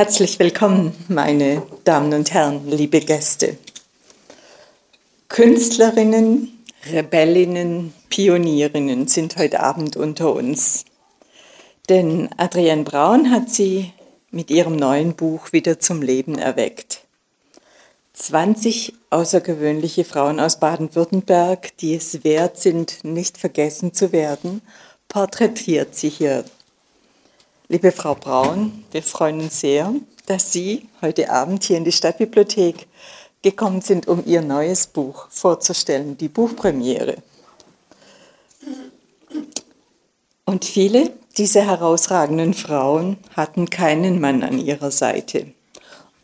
Herzlich willkommen, meine Damen und Herren, liebe Gäste. Künstlerinnen, Rebellinnen, Pionierinnen sind heute Abend unter uns. Denn Adrienne Braun hat sie mit ihrem neuen Buch wieder zum Leben erweckt. 20 außergewöhnliche Frauen aus Baden-Württemberg, die es wert sind, nicht vergessen zu werden, porträtiert sie hier. Liebe Frau Braun, wir freuen uns sehr, dass Sie heute Abend hier in die Stadtbibliothek gekommen sind, um Ihr neues Buch vorzustellen, die Buchpremiere. Und viele dieser herausragenden Frauen hatten keinen Mann an ihrer Seite.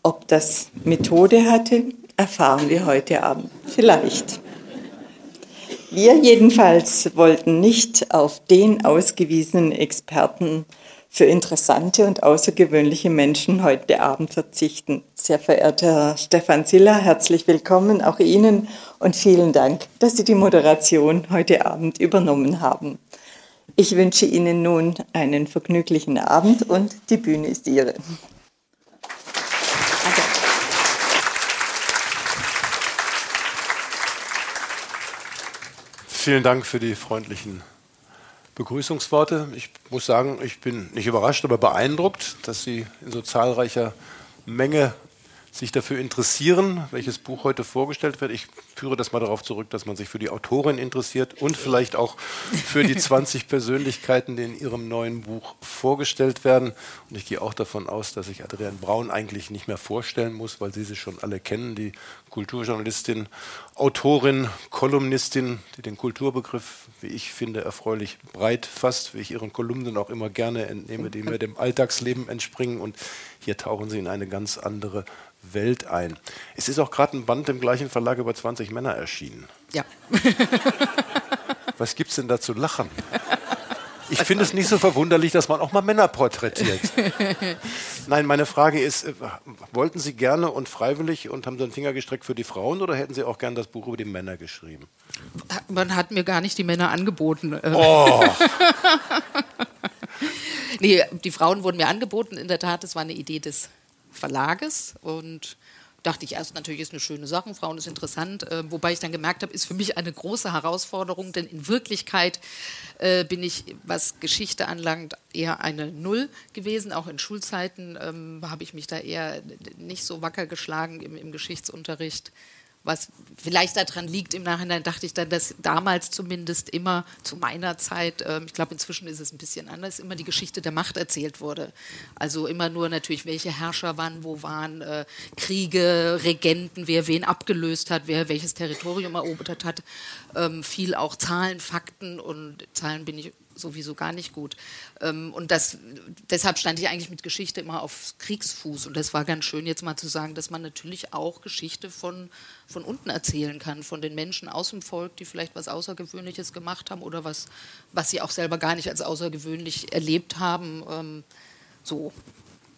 Ob das Methode hatte, erfahren wir heute Abend vielleicht. Wir jedenfalls wollten nicht auf den ausgewiesenen Experten für interessante und außergewöhnliche Menschen heute Abend verzichten. Sehr verehrter Herr Stefan Siller, herzlich willkommen auch Ihnen und vielen Dank, dass Sie die Moderation heute Abend übernommen haben. Ich wünsche Ihnen nun einen vergnüglichen Abend und die Bühne ist Ihre. Vielen Dank für die freundlichen Begrüßungsworte. Ich muss sagen, ich bin nicht überrascht, aber beeindruckt, dass Sie in so zahlreicher Menge sich dafür interessieren, welches Buch heute vorgestellt wird. Ich führe das mal darauf zurück, dass man sich für die Autorin interessiert und vielleicht auch für die 20 Persönlichkeiten, die in ihrem neuen Buch vorgestellt werden. Und ich gehe auch davon aus, dass ich Adrienne Braun eigentlich nicht mehr vorstellen muss, weil Sie sie schon alle kennen, die Kulturjournalistin, Autorin, Kolumnistin, die den Kulturbegriff, wie ich finde, erfreulich breit fasst, wie ich ihren Kolumnen auch immer gerne entnehme, die mir dem Alltagsleben entspringen. Und hier tauchen Sie in eine ganz andere Welt ein. Es ist auch gerade ein Band im gleichen Verlag über 20 Männer erschienen. Ja. Was gibt es denn da zu lachen? Ich finde es nicht so verwunderlich, dass man auch mal Männer porträtiert. Nein, meine Frage ist, äh, wollten Sie gerne und freiwillig und haben Sie den Finger gestreckt für die Frauen oder hätten Sie auch gern das Buch über die Männer geschrieben? Man hat mir gar nicht die Männer angeboten. Oh. nee, die Frauen wurden mir angeboten. In der Tat, es war eine Idee des Verlages und dachte ich erst natürlich ist eine schöne Sache, Frauen ist interessant, äh, wobei ich dann gemerkt habe, ist für mich eine große Herausforderung, denn in Wirklichkeit äh, bin ich, was Geschichte anlangt, eher eine Null gewesen. Auch in Schulzeiten ähm, habe ich mich da eher nicht so wacker geschlagen im, im Geschichtsunterricht was vielleicht daran liegt, im Nachhinein dachte ich dann, dass damals zumindest immer zu meiner Zeit, äh, ich glaube inzwischen ist es ein bisschen anders, immer die Geschichte der Macht erzählt wurde. Also immer nur natürlich, welche Herrscher wann wo waren, äh, Kriege, Regenten, wer wen abgelöst hat, wer welches Territorium erobert hat. Ähm, viel auch Zahlen, Fakten und Zahlen bin ich sowieso gar nicht gut. Ähm, und das, deshalb stand ich eigentlich mit Geschichte immer auf Kriegsfuß. Und das war ganz schön, jetzt mal zu sagen, dass man natürlich auch Geschichte von, von unten erzählen kann, von den Menschen aus dem Volk, die vielleicht was Außergewöhnliches gemacht haben oder was, was sie auch selber gar nicht als außergewöhnlich erlebt haben. Ähm, so.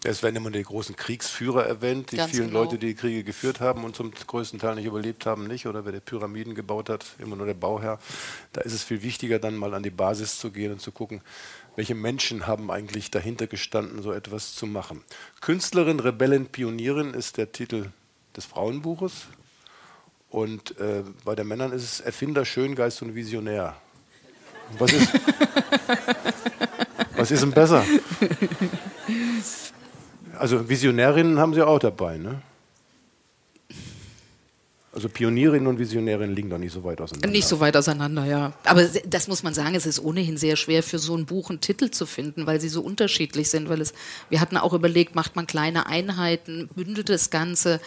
Es werden immer die großen Kriegsführer erwähnt, die Ganz vielen genau. Leute, die die Kriege geführt haben und zum größten Teil nicht überlebt haben, nicht. Oder wer die Pyramiden gebaut hat, immer nur der Bauherr. Da ist es viel wichtiger, dann mal an die Basis zu gehen und zu gucken, welche Menschen haben eigentlich dahinter gestanden, so etwas zu machen. Künstlerin, Rebellin, Pionierin ist der Titel des Frauenbuches. Und äh, bei den Männern ist es Erfinder, Schöngeist und Visionär. Was ist, was ist denn besser? Also Visionärinnen haben Sie auch dabei, ne? Also Pionierinnen und Visionärinnen liegen da nicht so weit auseinander. Nicht so weit auseinander, ja. Aber das muss man sagen, es ist ohnehin sehr schwer für so ein Buch einen Titel zu finden, weil sie so unterschiedlich sind. Weil es, wir hatten auch überlegt, macht man kleine Einheiten, bündelt das Ganze.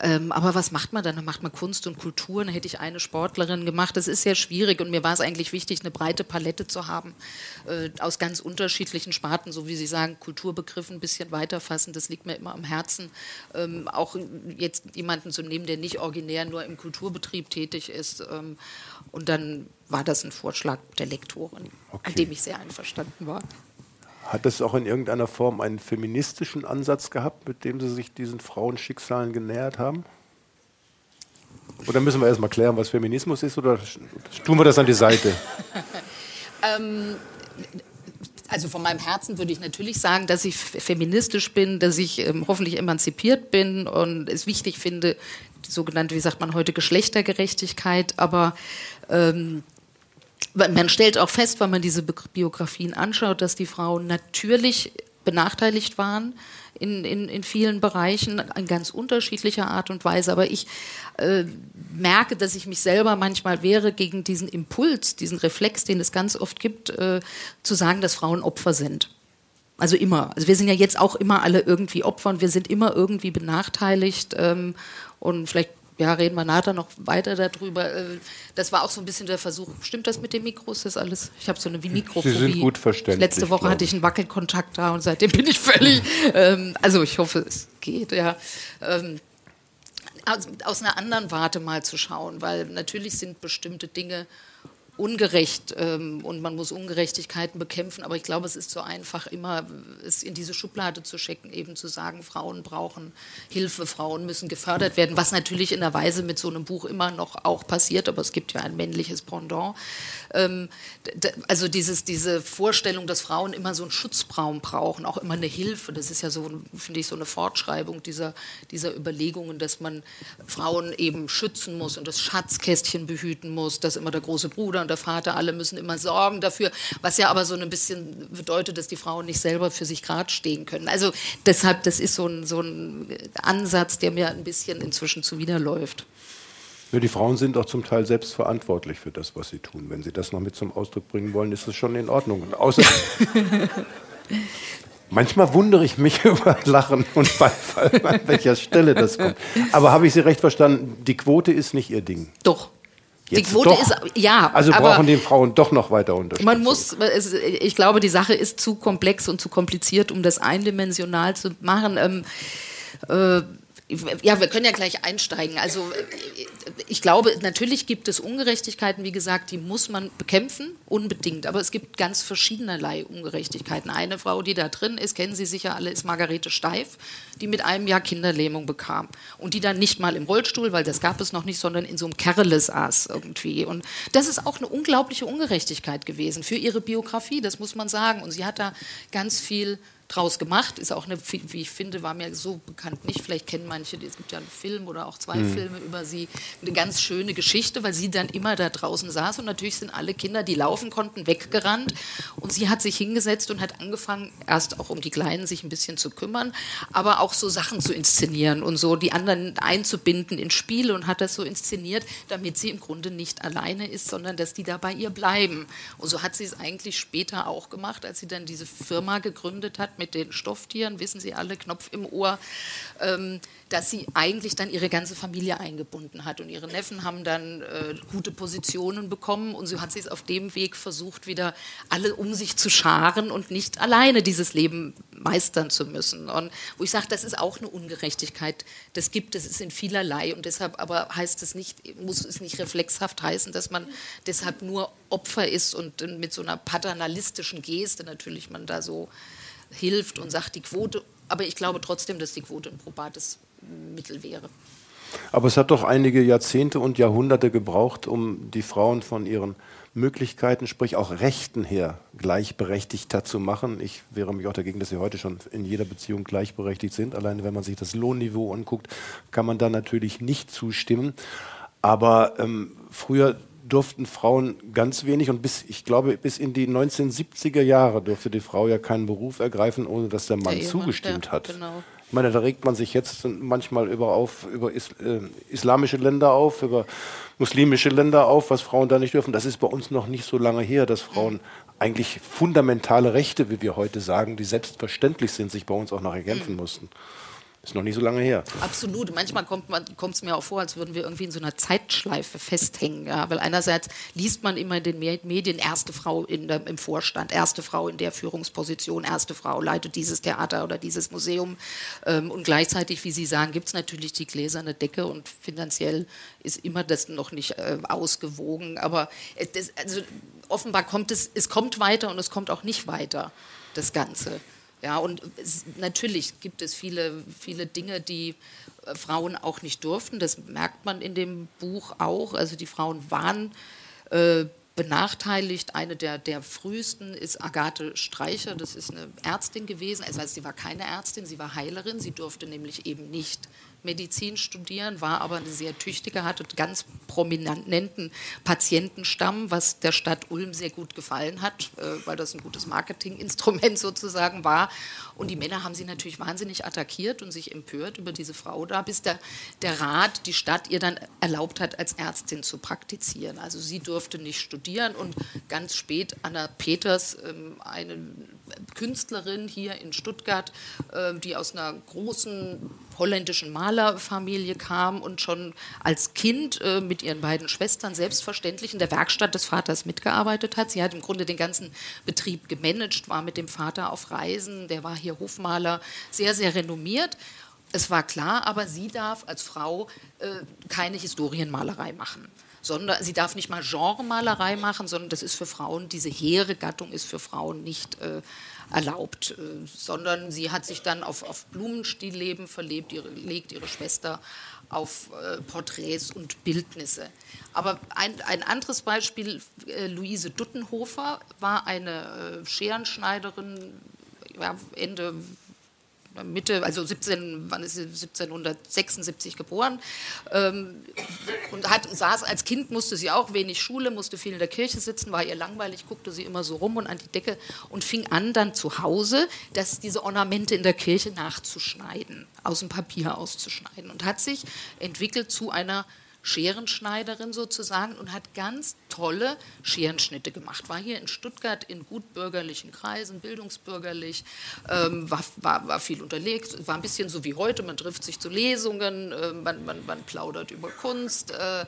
Ähm, aber was macht man dann? Dann macht man Kunst und Kultur. Dann hätte ich eine Sportlerin gemacht. Das ist sehr schwierig und mir war es eigentlich wichtig, eine breite Palette zu haben äh, aus ganz unterschiedlichen Sparten, so wie Sie sagen, Kulturbegriffen ein bisschen weiterfassen. Das liegt mir immer am Herzen. Ähm, auch jetzt jemanden zu nehmen, der nicht originär nur im Kulturbetrieb tätig ist. Ähm, und dann war das ein Vorschlag der Lektorin, Okay. an dem ich sehr einverstanden war. Hat das auch in irgendeiner Form einen feministischen Ansatz gehabt, mit dem Sie sich diesen Frauenschicksalen genähert haben? Oder müssen wir erstmal klären, was Feminismus ist, oder tun wir das an die Seite? Also von meinem Herzen würde ich natürlich sagen, dass ich feministisch bin, dass ich ähm, hoffentlich emanzipiert bin und es wichtig finde, die sogenannte, wie sagt man heute, Geschlechtergerechtigkeit. Aber ähm, man stellt auch fest, wenn man diese Biografien anschaut, dass die Frauen natürlich benachteiligt waren in, in, in vielen Bereichen, in ganz unterschiedlicher Art und Weise. Aber ich äh, merke, dass ich mich selber manchmal wehre gegen diesen Impuls, diesen Reflex, den es ganz oft gibt, äh, zu sagen, dass Frauen Opfer sind. Also immer. Also wir sind ja jetzt auch immer alle irgendwie Opfer und wir sind immer irgendwie benachteiligt. Ähm, und vielleicht ja, reden wir nachher noch weiter darüber. Äh, das war auch so ein bisschen der Versuch. Stimmt das mit den Mikros? Das alles? Ich habe so eine Mikrophobie. Sie sind gut verständlich. Letzte Woche hatte ich einen Wackelkontakt da und seitdem bin ich völlig. ähm, also ich hoffe, es geht. Ja. Ähm, aus, aus einer anderen Warte mal zu schauen, weil natürlich sind bestimmte Dinge ungerecht ähm, und man muss Ungerechtigkeiten bekämpfen, aber ich glaube, es ist so einfach, immer es in diese Schublade zu schicken, eben zu sagen, Frauen brauchen Hilfe, Frauen müssen gefördert werden, was natürlich in der Weise mit so einem Buch immer noch auch passiert, aber es gibt ja ein männliches Pendant. Ähm, also dieses, diese Vorstellung, dass Frauen immer so einen Schutzraum brauchen, auch immer eine Hilfe, das ist ja so, finde ich, so eine Fortschreibung dieser, dieser Überlegungen, dass man Frauen eben schützen muss und das Schatzkästchen behüten muss, dass immer der große Bruder und der Vater, alle müssen immer sorgen dafür, was ja aber so ein bisschen bedeutet, dass die Frauen nicht selber für sich gerade stehen können. Also deshalb, das ist so ein, so ein Ansatz, der mir ein bisschen inzwischen zuwiderläuft. Ja, die Frauen sind auch zum Teil selbst verantwortlich für das, was sie tun. Wenn sie das noch mit zum Ausdruck bringen wollen, ist das schon in Ordnung. Und außer Manchmal wundere ich mich über Lachen und Beifall, an welcher Stelle das kommt. Aber habe ich Sie recht verstanden, die Quote ist nicht Ihr Ding? Doch. Jetzt die Quote doch. ist ja. Also brauchen die Frauen doch noch weiter Unterstützung. Man muss, ich glaube, die Sache ist zu komplex und zu kompliziert, um das eindimensional zu machen. Ähm, äh, ja, wir können ja gleich einsteigen. Also ich glaube, natürlich gibt es Ungerechtigkeiten, wie gesagt, die muss man bekämpfen, unbedingt. Aber es gibt ganz verschiedenerlei Ungerechtigkeiten. Eine Frau, die da drin ist, kennen Sie sicher alle, ist Margarete Steif, die mit einem Jahr Kinderlähmung bekam. Und die dann nicht mal im Rollstuhl, weil das gab es noch nicht, sondern in so einem Kerle saß irgendwie. Und das ist auch eine unglaubliche Ungerechtigkeit gewesen für ihre Biografie, das muss man sagen. Und sie hat da ganz viel draus gemacht. Ist auch eine, wie ich finde, war mir so bekannt nicht. Vielleicht kennen manche, es gibt ja einen Film oder auch zwei mhm. Filme über sie. Eine ganz schöne Geschichte, weil sie dann immer da draußen saß und natürlich sind alle Kinder, die laufen konnten, weggerannt. Und sie hat sich hingesetzt und hat angefangen, erst auch um die Kleinen sich ein bisschen zu kümmern, aber auch so Sachen zu inszenieren und so die anderen einzubinden in Spiele und hat das so inszeniert, damit sie im Grunde nicht alleine ist, sondern dass die da bei ihr bleiben. Und so hat sie es eigentlich später auch gemacht, als sie dann diese Firma gegründet hat mit den Stofftieren, wissen Sie alle, Knopf im Ohr, ähm, dass sie eigentlich dann ihre ganze Familie eingebunden hat. Und ihre Neffen haben dann äh, gute Positionen bekommen und so hat sie es auf dem Weg versucht, wieder alle um sich zu scharen und nicht alleine dieses Leben meistern zu müssen. Und wo ich sage, das ist auch eine Ungerechtigkeit. Das gibt es, ist in vielerlei und deshalb aber heißt es nicht, muss es nicht reflexhaft heißen, dass man deshalb nur Opfer ist und mit so einer paternalistischen Geste natürlich man da so hilft und sagt, die Quote, aber ich glaube trotzdem, dass die Quote ein probates Mittel wäre. Aber es hat doch einige Jahrzehnte und Jahrhunderte gebraucht, um die Frauen von ihren Möglichkeiten, sprich auch Rechten her, gleichberechtigter zu machen. Ich wehre mich auch dagegen, dass sie heute schon in jeder Beziehung gleichberechtigt sind. Alleine wenn man sich das Lohnniveau anguckt, kann man da natürlich nicht zustimmen. Aber ähm, früher durften Frauen ganz wenig und bis, ich glaube, bis in die 1970er Jahre durfte die Frau ja keinen Beruf ergreifen, ohne dass der Mann der zugestimmt ja, hat. Genau. Ich meine, da regt man sich jetzt manchmal über, auf, über is, äh, islamische Länder auf, über muslimische Länder auf, was Frauen da nicht dürfen. Das ist bei uns noch nicht so lange her, dass Frauen eigentlich fundamentale Rechte, wie wir heute sagen, die selbstverständlich sind, sich bei uns auch noch erkämpfen mhm. mussten. Ist noch nicht so lange her. Absolut. Manchmal kommt es mir auch vor, als würden wir irgendwie in so einer Zeitschleife festhängen. Ja? Weil einerseits liest man immer in den Medien, erste Frau der, im Vorstand, erste Frau in der Führungsposition, erste Frau leitet dieses Theater oder dieses Museum. Ähm, und gleichzeitig, wie Sie sagen, gibt es natürlich die gläserne Decke und finanziell ist immer das noch nicht äh, ausgewogen. Aber das, also offenbar kommt es, es kommt weiter und es kommt auch nicht weiter, das Ganze. Ja, und natürlich gibt es viele, viele Dinge, die äh, Frauen auch nicht durften. Das merkt man in dem Buch auch. Also die Frauen waren äh, benachteiligt. Eine der, der frühesten ist Agathe Streicher, das ist eine Ärztin gewesen. Also sie war keine Ärztin, sie war Heilerin. Sie durfte nämlich eben nicht Medizin studieren, war aber eine sehr tüchtige, hatte ganz prominenten Patientenstamm, was der Stadt Ulm sehr gut gefallen hat, äh, weil das ein gutes Marketinginstrument sozusagen war. Und die Männer haben sie natürlich wahnsinnig attackiert und sich empört über diese Frau da, bis der, der Rat, die Stadt ihr dann erlaubt hat, als Ärztin zu praktizieren. Also sie durfte nicht studieren und ganz spät Anna Peters, ähm, eine Künstlerin hier in Stuttgart, ähm, die aus einer großen holländischen Malerfamilie kam und schon als Kind äh, mit ihren beiden Schwestern selbstverständlich in der Werkstatt des Vaters mitgearbeitet hat. Sie hat im Grunde den ganzen Betrieb gemanagt, war mit dem Vater auf Reisen, der war hier Hofmaler, sehr, sehr renommiert. Es war klar, aber sie darf als Frau äh, keine Historienmalerei machen sondern sie darf nicht mal Genremalerei machen, sondern das ist für Frauen, diese hehre Gattung ist für Frauen nicht äh, erlaubt, äh, sondern sie hat sich dann auf, auf Blumenstillleben verlebt, ihre, legt ihre Schwester auf äh, Porträts und Bildnisse. Aber ein, ein anderes Beispiel, äh, Luise Duttenhofer war eine Scherenschneiderin, ja, Ende Mitte, also 17, wann ist sie, 1776 geboren. Ähm, und hat, saß als Kind, musste sie auch wenig Schule, musste viel in der Kirche sitzen, war ihr langweilig, guckte sie immer so rum und an die Decke und fing an dann zu Hause, dass diese Ornamente in der Kirche nachzuschneiden, aus dem Papier auszuschneiden und hat sich entwickelt zu einer Scherenschneiderin sozusagen und hat ganz tolle Scherenschnitte gemacht. War hier in Stuttgart in gutbürgerlichen Kreisen, bildungsbürgerlich, ähm, war, war, war, viel unterlegt, war ein bisschen so wie heute, man trifft sich zu Lesungen, äh, man, man, man, plaudert über Kunst. Äh,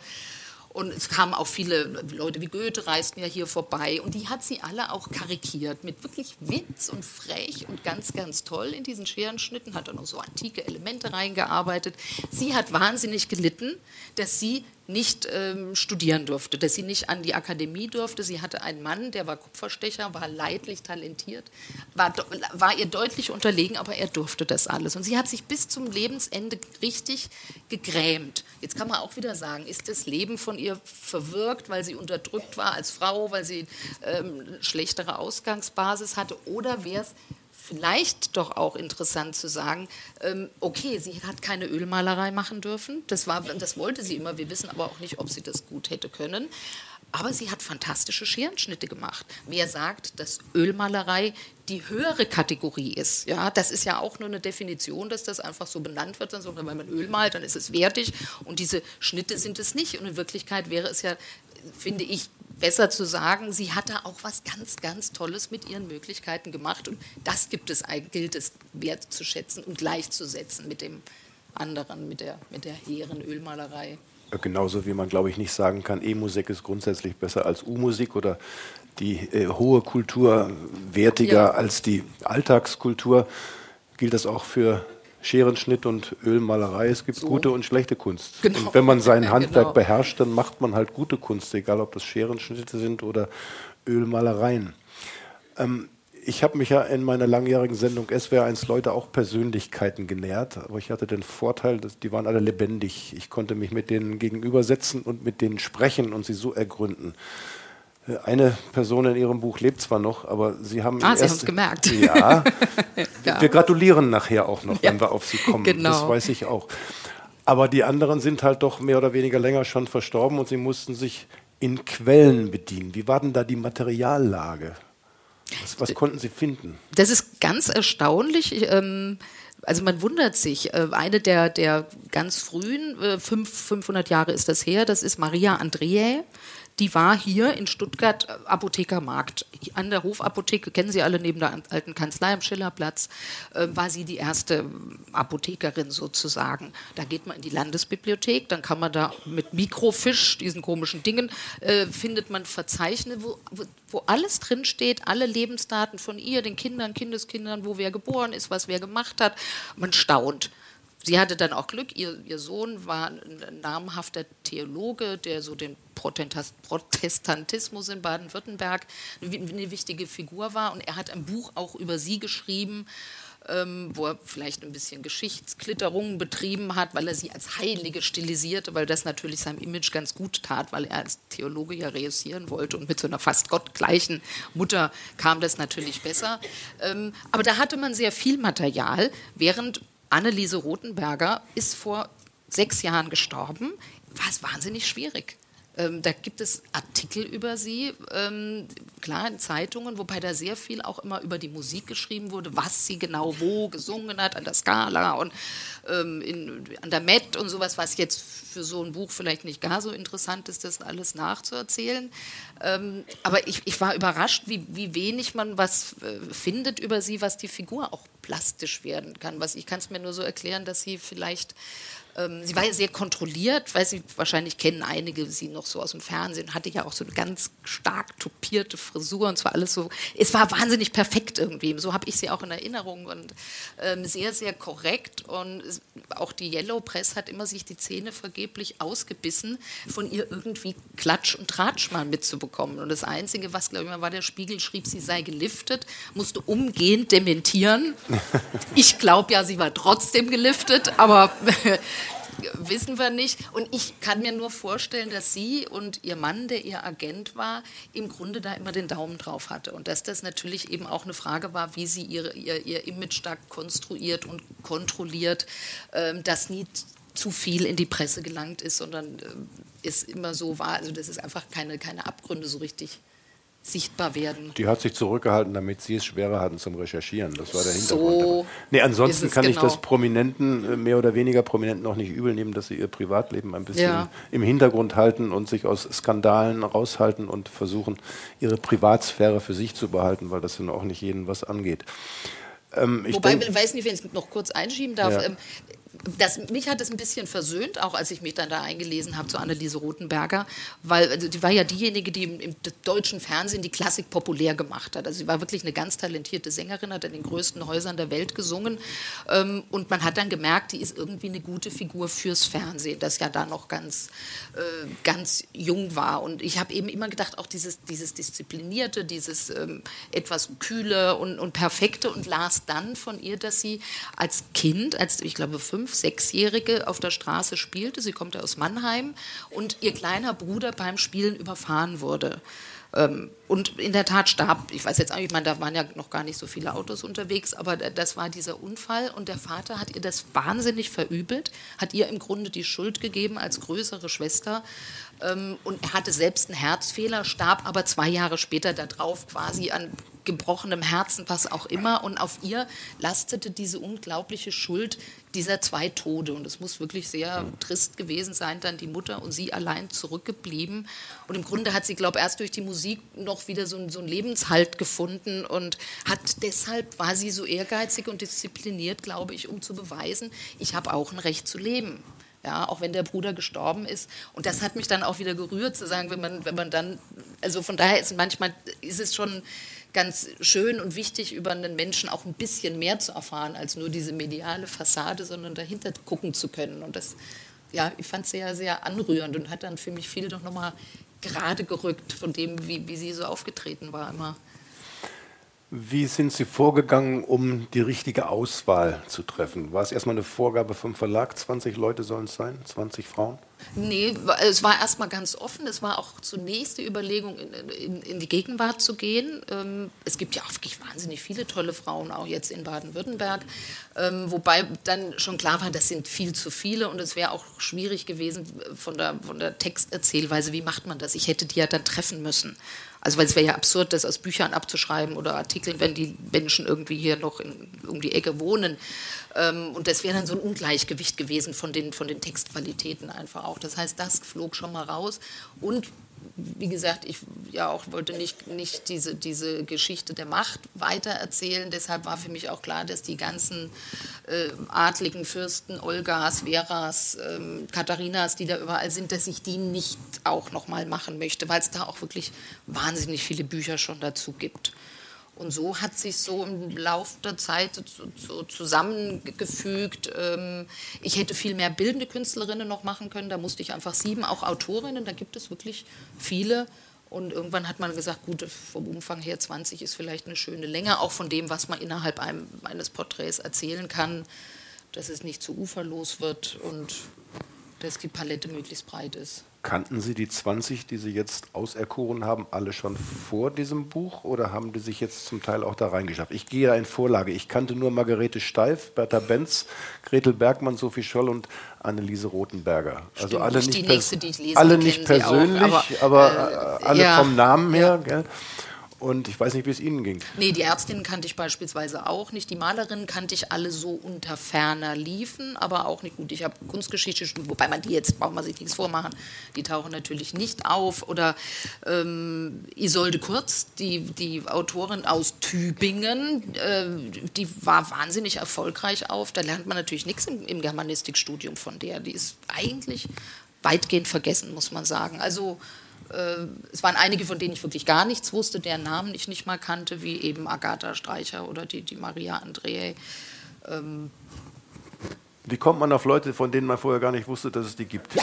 und es kamen auch viele Leute wie Goethe reisten ja hier vorbei. Und die hat sie alle auch karikiert mit wirklich Witz und frech und ganz, ganz toll in diesen Scherenschnitten. Hat dann auch so antike Elemente reingearbeitet. Sie hat wahnsinnig gelitten, dass sie nicht ähm, studieren durfte, dass sie nicht an die Akademie durfte. Sie hatte einen Mann, der war Kupferstecher, war leidlich talentiert, war, war ihr deutlich unterlegen, aber er durfte das alles. Und sie hat sich bis zum Lebensende richtig gegrämt. Jetzt kann man auch wieder sagen, ist das Leben von ihr verwirkt, weil sie unterdrückt war als Frau, weil sie ähm, schlechtere Ausgangsbasis hatte, oder wäre es vielleicht doch auch interessant zu sagen, ähm, okay, sie hat keine Ölmalerei machen dürfen, das, war, das wollte sie immer, wir wissen aber auch nicht, ob sie das gut hätte können. Aber sie hat fantastische Scherenschnitte gemacht. Wer sagt, dass Ölmalerei die höhere Kategorie ist? Ja, das ist ja auch nur eine Definition, dass das einfach so benannt wird. Sondern wenn man Öl malt, dann ist es wertig. Und diese Schnitte sind es nicht. Und in Wirklichkeit wäre es ja, finde ich, besser zu sagen, sie hat da auch was ganz, ganz Tolles mit ihren Möglichkeiten gemacht. Und das gibt es, gilt es wertzuschätzen und gleichzusetzen mit dem anderen, mit der, mit der hehren Ölmalerei. Genauso wie man, glaube ich, nicht sagen kann, E-Musik ist grundsätzlich besser als U-Musik oder die äh, hohe Kultur wertiger ja. als die Alltagskultur, gilt das auch für Scherenschnitt und Ölmalerei. Es gibt so. gute und schlechte Kunst. Genau. Und wenn man sein Handwerk genau. beherrscht, dann macht man halt gute Kunst, egal ob das Scherenschnitte sind oder Ölmalereien. Ähm, ich habe mich ja in meiner langjährigen Sendung SWR1 Leute auch Persönlichkeiten genährt, aber ich hatte den Vorteil, dass die waren alle lebendig. Ich konnte mich mit denen gegenübersetzen und mit denen sprechen und sie so ergründen. Eine Person in Ihrem Buch lebt zwar noch, aber Sie haben. Ah, Sie haben es gemerkt. Ja. ja. Wir gratulieren nachher auch noch, wenn ja. wir auf Sie kommen. Genau. Das weiß ich auch. Aber die anderen sind halt doch mehr oder weniger länger schon verstorben und Sie mussten sich in Quellen bedienen. Wie war denn da die Materiallage? Was, was konnten Sie finden? Das ist ganz erstaunlich. Ähm, also man wundert sich. Äh, eine der, der ganz frühen, 500 äh, Jahre ist das her, das ist Maria Andreae die war hier in Stuttgart äh, Apothekermarkt. An der Hofapotheke, kennen Sie alle, neben der alten Kanzlei am Schillerplatz, äh, war sie die erste ähm, Apothekerin sozusagen. Da geht man in die Landesbibliothek, dann kann man da mit Mikrofisch, diesen komischen Dingen, äh, findet man Verzeichnisse, wo, wo alles drinsteht, alle Lebensdaten von ihr, den Kindern, Kindeskindern, wo wer geboren ist, was wer gemacht hat. Man staunt. Sie hatte dann auch Glück, ihr, ihr Sohn war ein namhafter Theologe, der so den Protestantismus in Baden-Württemberg eine wichtige Figur war. Und er hat ein Buch auch über sie geschrieben, ähm, wo er vielleicht ein bisschen Geschichtsklitterungen betrieben hat, weil er sie als Heilige stilisierte, weil das natürlich seinem Image ganz gut tat, weil er als Theologe ja reüssieren wollte und mit so einer fast gottgleichen Mutter kam das natürlich besser. Ähm, aber da hatte man sehr viel Material, während Anneliese Rothenberger ist vor sechs Jahren gestorben, war es wahnsinnig schwierig. Ähm, da gibt es Artikel über sie, ähm, klar in Zeitungen, wobei da sehr viel auch immer über die Musik geschrieben wurde, was sie genau wo gesungen hat, an der Skala und ähm, in, an der Met und sowas, was jetzt für so ein Buch vielleicht nicht gar so interessant ist, das alles nachzuerzählen. Ähm, aber ich, ich, war überrascht, wie, wie wenig man was äh, findet über sie, was die Figur auch plastisch werden kann. Was, ich kann es mir nur so erklären, dass sie vielleicht ähm, sie war ja sehr kontrolliert, weil sie wahrscheinlich kennen einige sie noch so aus dem Fernsehen, hatte ja auch so eine ganz stark topierte Frisur und zwar alles so, es war wahnsinnig perfekt irgendwie, so habe ich sie auch in Erinnerung und ähm, sehr, sehr korrekt und auch die Yellow Press hat immer sich die Zähne vergeblich ausgebissen, von ihr irgendwie Klatsch und Tratsch mal mitzubekommen und das Einzige, was glaube ich mal war, der Spiegel schrieb, sie sei geliftet, musste umgehend dementieren. Ich glaube ja, sie war trotzdem geliftet, aber wissen wir nicht. Und ich kann mir nur vorstellen, dass sie und ihr Mann, der ihr Agent war, im Grunde da immer den Daumen drauf hatte. Und dass das natürlich eben auch eine Frage war, wie sie ihre, ihr, ihr Image stark konstruiert und kontrolliert, ähm, dass nie zu viel in die Presse gelangt ist, sondern äh, es immer so war. Also das ist einfach keine, keine Abgründe so richtig sichtbar werden. Die hat sich zurückgehalten, damit sie es schwerer hatten zum Recherchieren. Das war der Hintergrund. So nee, ansonsten kann genau. ich das Prominenten, äh, mehr oder weniger Prominenten auch nicht übel nehmen, dass sie ihr Privatleben ein bisschen ja. im Hintergrund halten und sich aus Skandalen raushalten und versuchen, ihre Privatsphäre für sich zu behalten, weil das dann auch nicht jeden was angeht. Ähm, Wobei, ich weiß nicht, wenn ich noch kurz einschieben darf. Ja. Ähm, das, mich hat es ein bisschen versöhnt, auch als ich mich dann da eingelesen habe zu Anneliese Rothenberger, weil also, die war ja diejenige, die im, im, deutschen Fernsehen die Klassik populär gemacht hat. Also sie war wirklich eine ganz talentierte Sängerin, hat in den größten Häusern der Welt gesungen ähm, und man hat dann gemerkt, die ist irgendwie eine gute Figur fürs Fernsehen, das ja da noch ganz, äh, ganz jung war. Und ich habe eben immer gedacht, auch dieses, dieses Disziplinierte, dieses ähm, etwas Kühle und, und Perfekte und las dann von ihr, dass sie als Kind, als ich glaube fünf, Sechsjährige auf der Straße spielte. Sie kommt aus Mannheim und ihr kleiner Bruder beim Spielen überfahren wurde. Ähm, und in der Tat starb, ich weiß jetzt nicht, ich meine, da waren ja noch gar nicht so viele Autos unterwegs, aber das war dieser Unfall und der Vater hat ihr das wahnsinnig verübelt, hat ihr im Grunde die Schuld gegeben als größere Schwester ähm, und er hatte selbst einen Herzfehler, starb aber zwei Jahre später darauf quasi an gebrochenem Herzen, was auch immer. Und auf ihr lastete diese unglaubliche Schuld dieser zwei Tode. Und es muss wirklich sehr trist gewesen sein, dann die Mutter und sie allein zurückgeblieben. Und im Grunde hat sie, glaube ich, erst durch die Musik noch wieder so, so einen Lebenshalt gefunden und hat deshalb war sie so ehrgeizig und diszipliniert, glaube ich, um zu beweisen, ich habe auch ein Recht zu leben ja, auch wenn der Bruder gestorben ist. Und das hat mich dann auch wieder gerührt, zu sagen, wenn man, wenn man dann, also von daher ist manchmal ist es schon ganz schön und wichtig, über einen Menschen auch ein bisschen mehr zu erfahren, als nur diese mediale Fassade, sondern dahinter gucken zu können. Und das, ja, ich fand es sehr, sehr anrührend und hat dann für mich viel noch nochmal gerade gerückt von dem, wie, wie sie so aufgetreten war immer. Wie sind Sie vorgegangen, um die richtige Auswahl zu treffen? War es erstmal eine Vorgabe vom Verlag, 20 Leute sollen es sein, 20 Frauen? Nee, es war erstmal ganz offen. Es war auch zunächst die Überlegung, in, in, in die Gegenwart zu gehen. Ähm, es gibt ja auch wirklich wahnsinnig viele tolle Frauen, auch jetzt in Baden-Württemberg. Ähm, wobei dann schon klar war, das sind viel zu viele und es wäre auch schwierig gewesen von der, von der Texterzählweise, wie macht man das? Ich hätte die ja dann treffen müssen. Also weil es wäre ja absurd, das aus Büchern abzuschreiben oder Artikeln, wenn die Menschen irgendwie hier noch in, um die Ecke wohnen. Ähm, und das wäre dann so ein Ungleichgewicht gewesen von den, von den Textqualitäten einfach auch. Das heißt, das flog schon mal raus. Und wie gesagt, ich ja auch wollte nicht, nicht diese, diese Geschichte der Macht weitererzählen. Deshalb war für mich auch klar, dass die ganzen äh, adligen Fürsten, Olgas, Veras, ähm, Katharinas, die da überall sind, dass ich die nicht auch nochmal machen möchte, weil es da auch wirklich wahnsinnig viele Bücher schon dazu gibt. Und so hat sich so im Laufe der Zeit so, zusammengefügt. Ähm, ich hätte viel mehr bildende Künstlerinnen noch machen können. Da musste ich einfach sieben, auch Autorinnen. Da gibt es wirklich viele. Und irgendwann hat man gesagt, gut, vom Umfang her 20 ist vielleicht eine schöne Länge, auch von dem, was man innerhalb einem, eines Porträts erzählen kann, dass es nicht zu uferlos wird und dass die Palette möglichst breit ist. Kannten Sie die 20, die Sie jetzt auserkoren haben, alle schon vor diesem Buch oder haben die sich jetzt zum Teil auch da reingeschafft? Ich gehe ja in Vorlage. Ich kannte nur Margarete Steif, Bertha Benz, Gretel Bergmann, Sophie Scholl und Anneliese Rothenberger. Also Stimmt, alle nicht, die nächste, die ich lese, alle nicht persönlich, auch, aber, aber äh, alle ja, vom Namen her. Ja. Und ich weiß nicht, wie es Ihnen ging. Nee, die Ärztinnen kannte ich beispielsweise auch nicht. Die Malerinnen kannte ich alle so unter ferner Liefen, aber auch nicht gut. Ich habe Kunstgeschichte studiert, wobei man die jetzt, braucht man sich nichts vormachen, die tauchen natürlich nicht auf. Oder ähm, Isolde Kurz, die, die Autorin aus Tübingen, äh, die war wahnsinnig erfolgreich auf. Da lernt man natürlich nichts im, im Germanistikstudium von der. Die ist eigentlich weitgehend vergessen, muss man sagen. Also äh, es waren einige, von denen ich wirklich gar nichts wusste, deren Namen ich nicht mal kannte, wie eben Agatha Streicher oder die, die Maria Andrei. Ähm, wie kommt man auf Leute, von denen man vorher gar nicht wusste, dass es die gibt? Ja,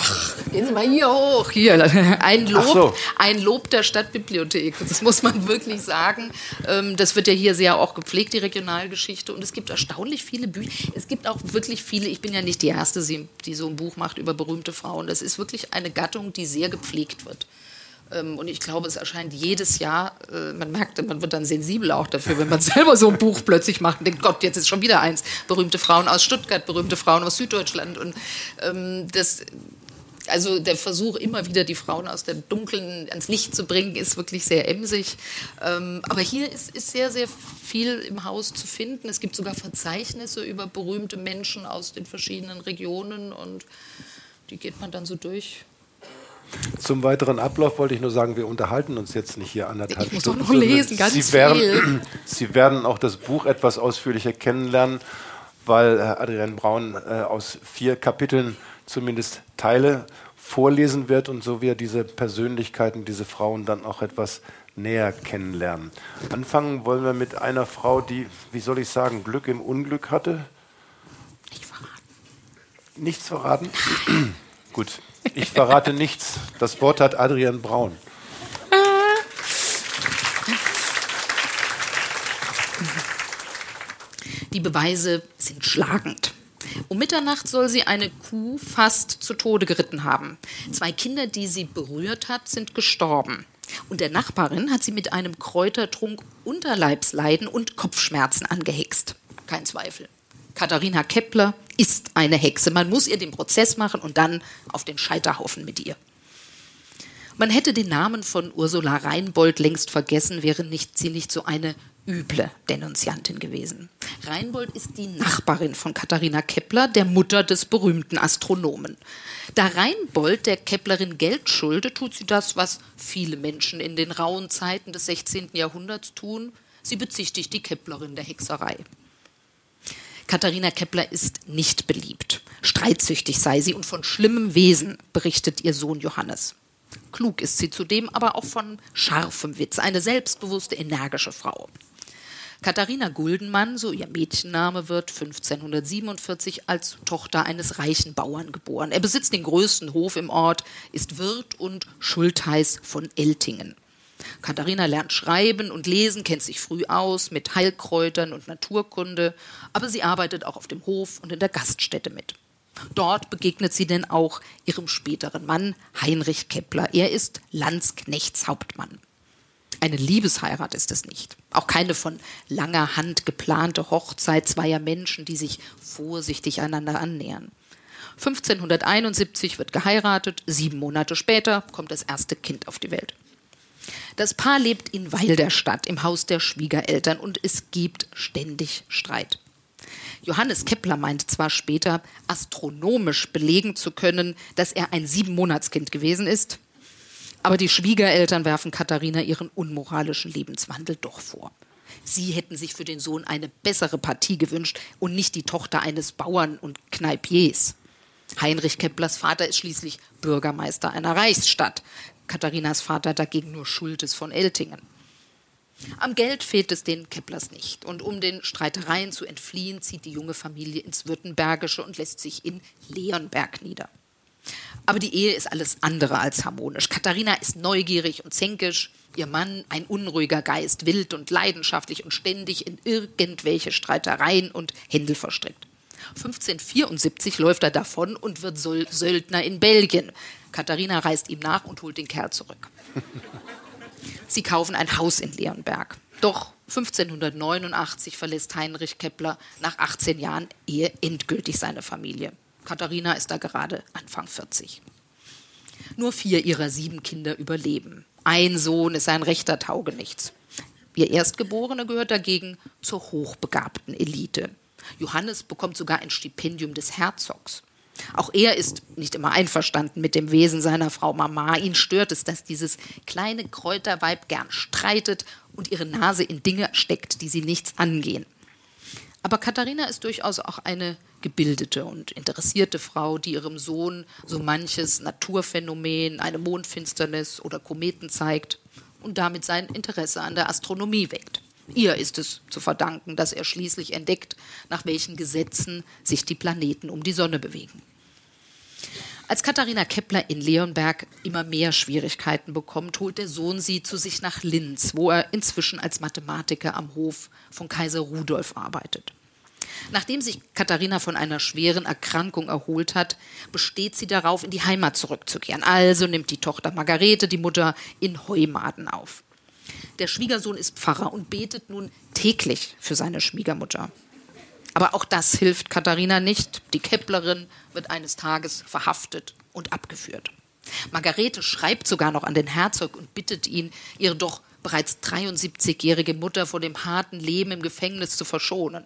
gehen Sie mal hier hoch. Hier, ein Lob, so. ein Lob der Stadtbibliothek. Das muss man wirklich sagen. Ähm, das wird ja hier sehr auch gepflegt, die Regionalgeschichte. Und es gibt erstaunlich viele Bücher. Es gibt auch wirklich viele, ich bin ja nicht die Erste, die so ein Buch macht über berühmte Frauen. Das ist wirklich eine Gattung, die sehr gepflegt wird. Ähm, und ich glaube, es erscheint jedes Jahr, äh, man merkt, man wird dann sensibel auch dafür, wenn man selber so ein Buch plötzlich macht und denkt, Gott, jetzt ist schon wieder eins. Berühmte Frauen aus Stuttgart, berühmte Frauen aus Süddeutschland. Und ähm, das, also der Versuch, immer wieder die Frauen aus der Dunklen ans Licht zu bringen, ist wirklich sehr emsig. Ähm, aber hier ist, ist sehr, sehr viel im Haus zu finden. Es gibt sogar Verzeichnisse über berühmte Menschen aus den verschiedenen Regionen und die geht man dann so durch. Zum weiteren Ablauf wollte ich nur sagen, wir unterhalten uns jetzt nicht hier anderthalb ich muss Stunden. Doch noch lesen, ganz Sie werden, viel. Sie werden auch das Buch etwas ausführlicher kennenlernen, weil Adrian Braun äh, aus vier Kapiteln zumindest Teile vorlesen wird und so wir diese Persönlichkeiten, diese Frauen dann auch etwas näher kennenlernen. Anfangen wollen wir mit einer Frau, die, wie soll ich sagen, Glück im Unglück hatte. Nicht verraten. Nichts verraten? Gut, ich verrate nichts. Das Wort hat Adrian Braun. Die Beweise sind schlagend. Um Mitternacht soll sie eine Kuh fast zu Tode geritten haben. Zwei Kinder, die sie berührt hat, sind gestorben. Und der Nachbarin hat sie mit einem Kräutertrunk Unterleibsleiden und Kopfschmerzen angehext. Kein Zweifel. Katharina Kepler ist eine Hexe. Man muss ihr den Prozess machen und dann auf den Scheiterhaufen mit ihr. Man hätte den Namen von Ursula Reinbold längst vergessen, wäre nicht, sie nicht so eine üble Denunziantin gewesen. Reinbold ist die Nachbarin von Katharina Kepler, der Mutter des berühmten Astronomen. Da Reinbold der Keplerin Geld schuldet, tut sie das, was viele Menschen in den rauen Zeiten des 16. Jahrhunderts tun. Sie bezichtigt die Keplerin der Hexerei. Katharina Kepler ist nicht beliebt. Streitsüchtig sei sie und von schlimmem Wesen, berichtet ihr Sohn Johannes. Klug ist sie zudem, aber auch von scharfem Witz, eine selbstbewusste, energische Frau. Katharina Guldenmann, so ihr Mädchenname, wird 1547 als Tochter eines reichen Bauern geboren. Er besitzt den größten Hof im Ort, ist Wirt und Schultheiß von Eltingen. Katharina lernt schreiben und lesen, kennt sich früh aus mit Heilkräutern und Naturkunde, aber sie arbeitet auch auf dem Hof und in der Gaststätte mit. Dort begegnet sie denn auch ihrem späteren Mann Heinrich Kepler. Er ist Landsknechtshauptmann. Eine Liebesheirat ist es nicht. Auch keine von langer Hand geplante Hochzeit zweier Menschen, die sich vorsichtig einander annähern. 1571 wird geheiratet, sieben Monate später kommt das erste Kind auf die Welt. Das Paar lebt in Weil der Stadt im Haus der Schwiegereltern und es gibt ständig Streit. Johannes Kepler meint zwar später, astronomisch belegen zu können, dass er ein Siebenmonatskind gewesen ist, aber die Schwiegereltern werfen Katharina ihren unmoralischen Lebenswandel doch vor. Sie hätten sich für den Sohn eine bessere Partie gewünscht und nicht die Tochter eines Bauern und Kneipiers. Heinrich Keplers Vater ist schließlich Bürgermeister einer Reichsstadt. Katharinas Vater dagegen nur Schultes von Eltingen. Am Geld fehlt es den Keplers nicht. Und um den Streitereien zu entfliehen, zieht die junge Familie ins Württembergische und lässt sich in Leonberg nieder. Aber die Ehe ist alles andere als harmonisch. Katharina ist neugierig und zänkisch, ihr Mann ein unruhiger Geist, wild und leidenschaftlich und ständig in irgendwelche Streitereien und Händel verstrickt. 1574 läuft er davon und wird Söldner in Belgien. Katharina reist ihm nach und holt den Kerl zurück. Sie kaufen ein Haus in Leonberg. Doch 1589 verlässt Heinrich Kepler nach 18 Jahren Ehe endgültig seine Familie. Katharina ist da gerade Anfang 40. Nur vier ihrer sieben Kinder überleben. Ein Sohn ist ein rechter Taugenichts. Ihr Erstgeborene gehört dagegen zur hochbegabten Elite. Johannes bekommt sogar ein Stipendium des Herzogs. Auch er ist nicht immer einverstanden mit dem Wesen seiner Frau Mama. Ihn stört es, dass dieses kleine Kräuterweib gern streitet und ihre Nase in Dinge steckt, die sie nichts angehen. Aber Katharina ist durchaus auch eine gebildete und interessierte Frau, die ihrem Sohn so manches Naturphänomen, eine Mondfinsternis oder Kometen zeigt und damit sein Interesse an der Astronomie weckt. Ihr ist es zu verdanken, dass er schließlich entdeckt, nach welchen Gesetzen sich die Planeten um die Sonne bewegen. Als Katharina Kepler in Leonberg immer mehr Schwierigkeiten bekommt, holt der Sohn sie zu sich nach Linz, wo er inzwischen als Mathematiker am Hof von Kaiser Rudolf arbeitet. Nachdem sich Katharina von einer schweren Erkrankung erholt hat, besteht sie darauf, in die Heimat zurückzukehren. Also nimmt die Tochter Margarete die Mutter in Heumaden auf. Der Schwiegersohn ist Pfarrer und betet nun täglich für seine Schwiegermutter. Aber auch das hilft Katharina nicht. Die Keplerin wird eines Tages verhaftet und abgeführt. Margarete schreibt sogar noch an den Herzog und bittet ihn, ihre doch bereits 73-jährige Mutter vor dem harten Leben im Gefängnis zu verschonen.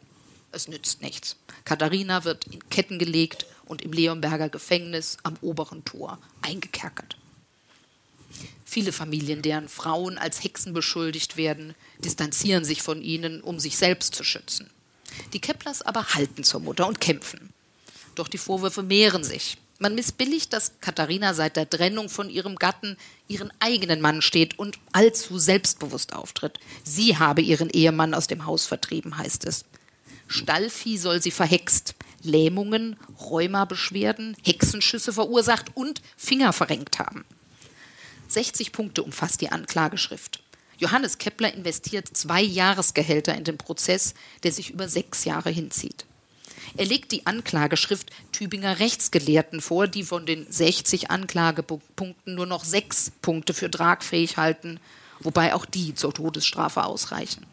Es nützt nichts. Katharina wird in Ketten gelegt und im Leonberger Gefängnis am oberen Tor eingekerkert. Viele Familien, deren Frauen als Hexen beschuldigt werden, distanzieren sich von ihnen, um sich selbst zu schützen. Die Keplers aber halten zur Mutter und kämpfen. Doch die Vorwürfe mehren sich. Man missbilligt, dass Katharina seit der Trennung von ihrem Gatten ihren eigenen Mann steht und allzu selbstbewusst auftritt. Sie habe ihren Ehemann aus dem Haus vertrieben, heißt es. Stallvieh soll sie verhext, Lähmungen, Rheumabeschwerden, Hexenschüsse verursacht und Finger verrenkt haben. 60 Punkte umfasst die Anklageschrift. Johannes Kepler investiert zwei Jahresgehälter in den Prozess, der sich über sechs Jahre hinzieht. Er legt die Anklageschrift Tübinger Rechtsgelehrten vor, die von den 60 Anklagepunkten nur noch sechs Punkte für tragfähig halten, wobei auch die zur Todesstrafe ausreichen.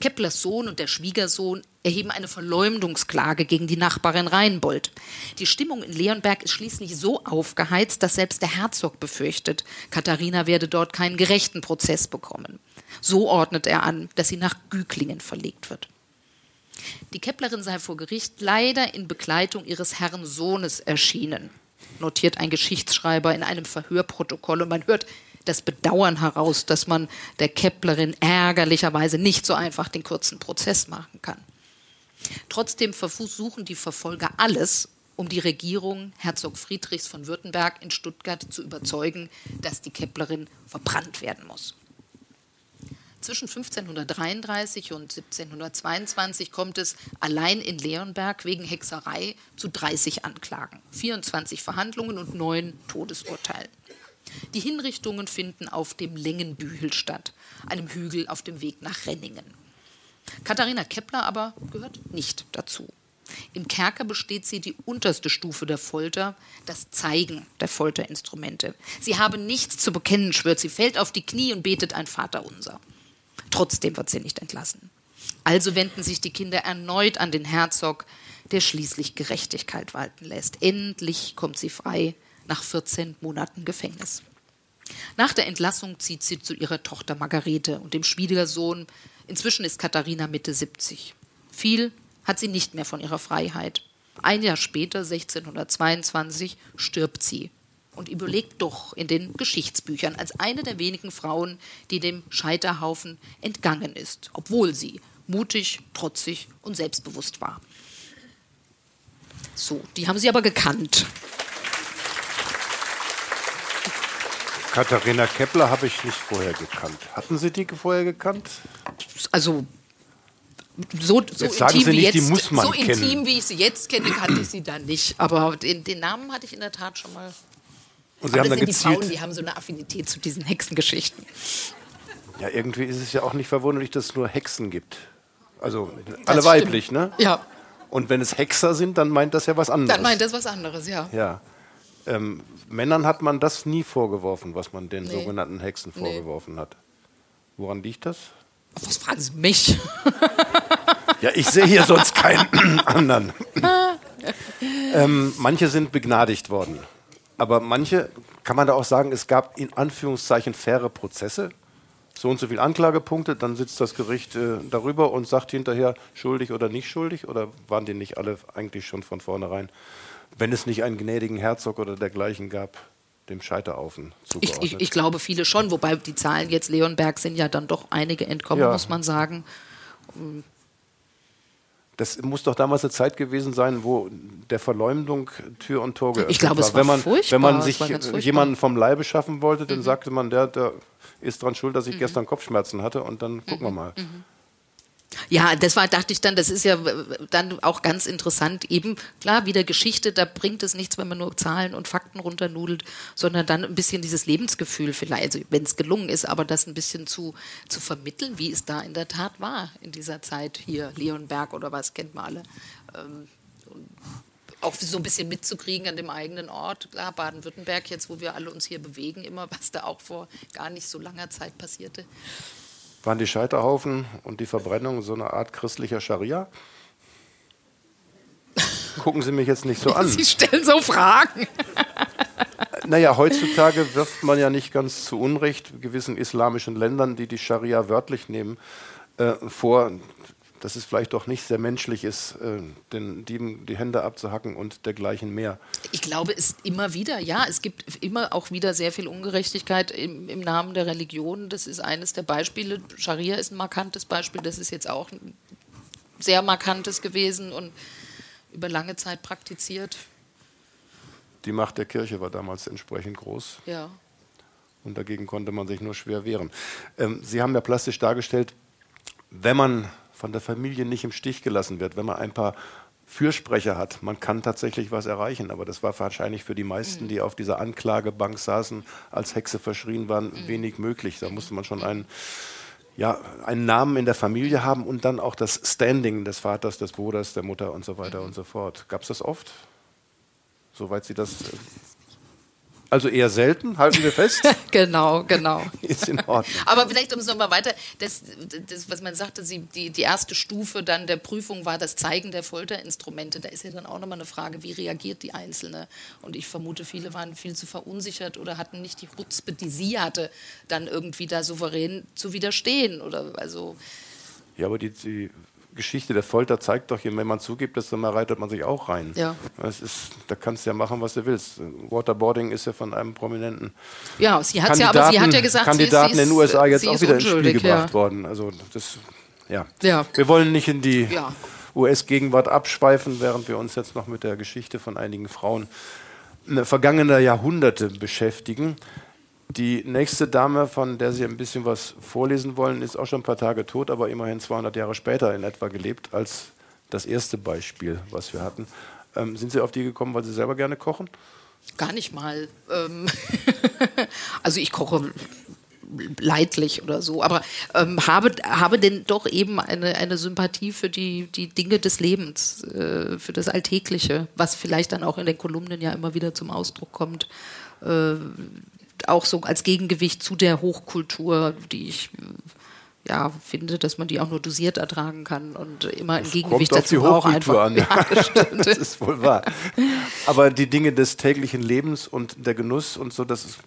Keplers Sohn und der Schwiegersohn erheben eine Verleumdungsklage gegen die Nachbarin Reinbold. Die Stimmung in Leonberg ist schließlich so aufgeheizt, dass selbst der Herzog befürchtet, Katharina werde dort keinen gerechten Prozess bekommen. So ordnet er an, dass sie nach Güglingen verlegt wird. Die Keplerin sei vor Gericht leider in Begleitung ihres Herrn Sohnes erschienen, notiert ein Geschichtsschreiber in einem Verhörprotokoll und man hört das Bedauern heraus, dass man der Keplerin ärgerlicherweise nicht so einfach den kurzen Prozess machen kann. Trotzdem versuchen die Verfolger alles, um die Regierung Herzog Friedrichs von Württemberg in Stuttgart zu überzeugen, dass die Keplerin verbrannt werden muss. Zwischen 1533 und 1722 kommt es allein in Leonberg wegen Hexerei zu 30 Anklagen, 24 Verhandlungen und neun Todesurteilen. Die Hinrichtungen finden auf dem Längenbühel statt, einem Hügel auf dem Weg nach Renningen. Katharina Kepler aber gehört nicht dazu. Im Kerker besteht sie die unterste Stufe der Folter, das Zeigen der Folterinstrumente. Sie habe nichts zu bekennen, schwört sie, fällt auf die Knie und betet ein Vaterunser. Trotzdem wird sie nicht entlassen. Also wenden sich die Kinder erneut an den Herzog, der schließlich Gerechtigkeit walten lässt. Endlich kommt sie frei nach 14 Monaten Gefängnis. Nach der Entlassung zieht sie zu ihrer Tochter Margarete und dem Schwiegersohn. Inzwischen ist Katharina Mitte 70. Viel hat sie nicht mehr von ihrer Freiheit. Ein Jahr später, 1622, stirbt sie und überlegt doch in den Geschichtsbüchern als eine der wenigen Frauen, die dem Scheiterhaufen entgangen ist, obwohl sie mutig, trotzig und selbstbewusst war. So, die haben sie aber gekannt. Katharina Kepler habe ich nicht vorher gekannt. Hatten Sie die vorher gekannt? Also So, so Jetzt intim, wie jetzt, man so intim, wie ich sie jetzt kenne, kannte ich sie dann nicht. Aber den, den Namen hatte ich in der Tat schon mal. Und Sie Aber haben das dann sind die Frauen, gezielt. die haben so eine Affinität zu diesen Hexengeschichten. Ja, irgendwie ist es ja auch nicht verwunderlich, dass es nur Hexen gibt. Also Das alle stimmt. weiblich, ne? Ja, Und wenn es Hexer sind, dann meint das ja was anderes. dann meint das was anderes, ja. Ja. Ähm, Männern hat man das nie vorgeworfen, was man den Nee. sogenannten Hexen Nee. vorgeworfen hat. Woran liegt das? Was fragen Sie mich? Ja, ich sehe hier sonst keinen anderen. ähm, manche sind begnadigt worden. Aber manche, kann man da auch sagen, es gab in Anführungszeichen faire Prozesse. So und so viele Anklagepunkte, dann sitzt das Gericht äh, darüber und sagt hinterher schuldig oder nicht schuldig. Oder waren die nicht alle eigentlich schon von vornherein, wenn es nicht einen gnädigen Herzog oder dergleichen gab, dem Scheiterhaufen Ich, zugeordnet? ich, ich glaube viele schon, wobei die Zahlen jetzt Leonberg sind ja dann doch einige entkommen, Ja. muss man sagen. Das muss doch damals eine Zeit gewesen sein, wo der Verleumdung Tür und Tor geöffnet Ich glaube, es war. war wenn man, furchtbar, Wenn man sich war. Mhm. jemanden vom Leibe schaffen wollte, dann sagte man, der, der ist dran schuld, dass ich gestern Kopfschmerzen hatte und dann gucken wir Mhm. Ja, das war, dachte ich dann, das ist ja äh, dann auch ganz interessant. Eben, klar, wieder Geschichte, da bringt es nichts, wenn man nur Zahlen und Fakten runternudelt, sondern dann ein bisschen dieses Lebensgefühl vielleicht, also wenn es gelungen ist, aber das ein bisschen zu, zu vermitteln, wie es da in der Tat war in dieser Zeit hier, Leonberg oder was, kennt man alle. Ähm, auch so ein bisschen mitzukriegen an dem eigenen Ort. Klar, Baden-Württemberg, jetzt wo wir alle uns hier bewegen, immer, was da auch vor gar nicht so langer Zeit passierte. Waren die Scheiterhaufen und die Verbrennung so eine Art christlicher Scharia? Gucken Sie mich jetzt nicht so an. Sie stellen so Fragen. Naja, heutzutage wirft man ja nicht ganz zu Unrecht gewissen islamischen Ländern, die die Scharia wörtlich nehmen, äh, vor, dass es vielleicht doch nicht sehr menschlich ist, äh, den Dieben die Hände abzuhacken und dergleichen mehr. Ich glaube, es immer wieder, ja, es gibt immer auch wieder sehr viel Ungerechtigkeit im, im Namen der Religion. Das ist eines der Beispiele. Scharia ist ein markantes Beispiel, das ist jetzt auch ein sehr markantes gewesen und über lange Zeit praktiziert. Die Macht der Kirche war damals entsprechend groß Ja. und dagegen konnte man sich nur schwer wehren. Ähm, Sie haben ja plastisch dargestellt, wenn man von der Familie nicht im Stich gelassen wird, wenn man ein paar Fürsprecher hat, man kann tatsächlich was erreichen. Aber das war wahrscheinlich für die meisten, die auf dieser Anklagebank saßen, als Hexe verschrien waren, wenig möglich. Da musste man schon einen, ja, einen Namen in der Familie haben und dann auch das Standing des Vaters, des Bruders, der Mutter und so weiter und so fort. Gab es das oft? Soweit Sie das. Also eher selten, halten wir fest. Genau, genau. Ist in Ordnung. Aber vielleicht, um es nochmal weiter, das, das, was man sagte, sie, die, die erste Stufe dann der Prüfung war das Zeigen der Folterinstrumente. Da ist ja dann auch nochmal eine Frage, wie reagiert die Einzelne? Und ich vermute, viele waren viel zu verunsichert oder hatten nicht die Chutzpe, die sie hatte, dann irgendwie da souverän zu widerstehen. Oder also, Ja, aber die, die Geschichte der Folter zeigt doch, wenn man zugibt, desto mehr reitet man sich auch rein. Ja. Das ist, da kannst du ja machen, was du willst. Waterboarding ist ja von einem prominenten ja, sie hat ja, aber sie hat ja gesagt, Kandidaten sie ist, in den USA jetzt auch wieder ins Spiel gebracht ja. worden. Also das, ja. Ja. Wir wollen nicht in die Ja. US-Gegenwart abschweifen, während wir uns jetzt noch mit der Geschichte von einigen Frauen äh, vergangener Jahrhunderte beschäftigen. Die nächste Dame, von der Sie ein bisschen was vorlesen wollen, ist auch schon ein paar Tage tot, aber immerhin 200 Jahre später in etwa gelebt als das erste Beispiel, was wir hatten. Ähm, sind Sie auf die gekommen, weil Sie selber gerne kochen? Gar nicht mal. Ähm, also ich koche leidlich oder so, aber ähm, habe, habe denn doch eben eine, eine Sympathie für die, die Dinge des Lebens, äh, für das Alltägliche, was vielleicht dann auch in den Kolumnen ja immer wieder zum Ausdruck kommt. Äh, auch so als Gegengewicht zu der Hochkultur, die ich äh, ja, finde, dass man die auch nur dosiert ertragen kann und immer ein Gegengewicht dazu auch Hochkultur einfach. an. Ja, das ist wohl wahr. Aber die Dinge des täglichen Lebens und der Genuss und so, das ist,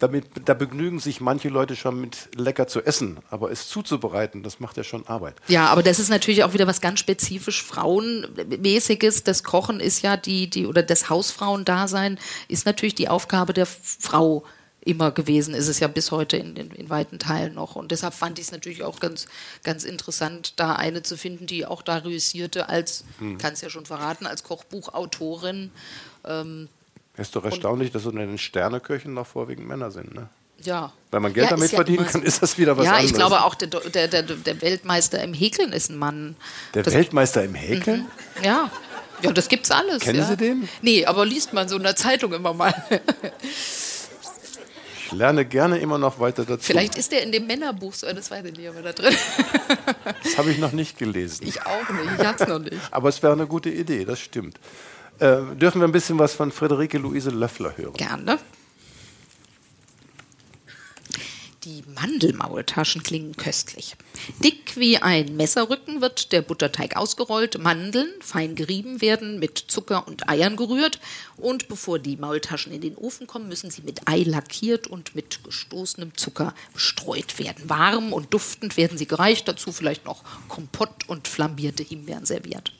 damit, da begnügen sich manche Leute schon mit lecker zu essen, aber es zuzubereiten, das macht ja schon Arbeit. Ja, aber das ist natürlich auch wieder was ganz spezifisch Frauenmäßiges. Das Kochen ist ja die, die, oder das Hausfrauendasein ist natürlich die Aufgabe der Frau immer gewesen, ist es ja bis heute in, in, in weiten Teilen noch. Und deshalb fand ich es natürlich auch ganz, ganz interessant, da eine zu finden, die auch da reüssierte als, kann es ja schon verraten, als Kochbuchautorin. Ähm, ist doch erstaunlich, dass unter den Sterneköchen noch vorwiegend Männer sind. Ne? Ja. Wenn man Geld Ja, damit ja verdienen kann, ist das wieder was ja, anderes. ich glaube auch, der, der, der, Weltmeister im Häkeln ist ein Mann. Der das, Weltmeister im Häkeln? Ja. Ja, das gibt's alles. Kennen ja. Sie den? Nee, aber liest man so in der Zeitung immer mal. Ich lerne gerne immer noch weiter dazu. Vielleicht ist der in dem Männerbuch so, das weiß ich nicht, aber da drin. Das habe ich noch nicht gelesen. Ich auch nicht, ich hab's noch nicht. Aber es wäre eine gute Idee, das stimmt. Äh, dürfen wir ein bisschen was von Friederike Luise Löffler hören? Gerne. Die Mandelmaultaschen klingen köstlich. Dick wie ein Messerrücken wird der Butterteig ausgerollt, Mandeln fein gerieben werden, mit Zucker und Eiern gerührt und bevor die Maultaschen in den Ofen kommen, müssen sie mit Ei lackiert und mit gestoßenem Zucker bestreut werden. Warm und duftend werden sie gereicht, dazu vielleicht noch Kompott und flambierte Himbeeren serviert.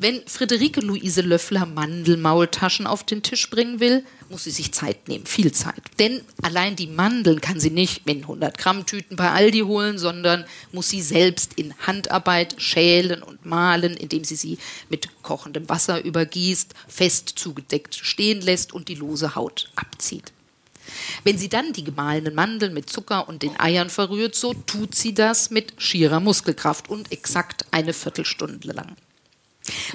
Wenn Friederike Luise Löffler Mandelmaultaschen auf den Tisch bringen will, muss sie sich Zeit nehmen, viel Zeit. Denn allein die Mandeln kann sie nicht in 100 Gramm Tüten bei Aldi holen, sondern muss sie selbst in Handarbeit schälen und mahlen, indem sie sie mit kochendem Wasser übergießt, fest zugedeckt stehen lässt und die lose Haut abzieht. Wenn sie dann die gemahlenen Mandeln mit Zucker und den Eiern verrührt, so tut sie das mit schierer Muskelkraft und exakt eine Viertelstunde lang.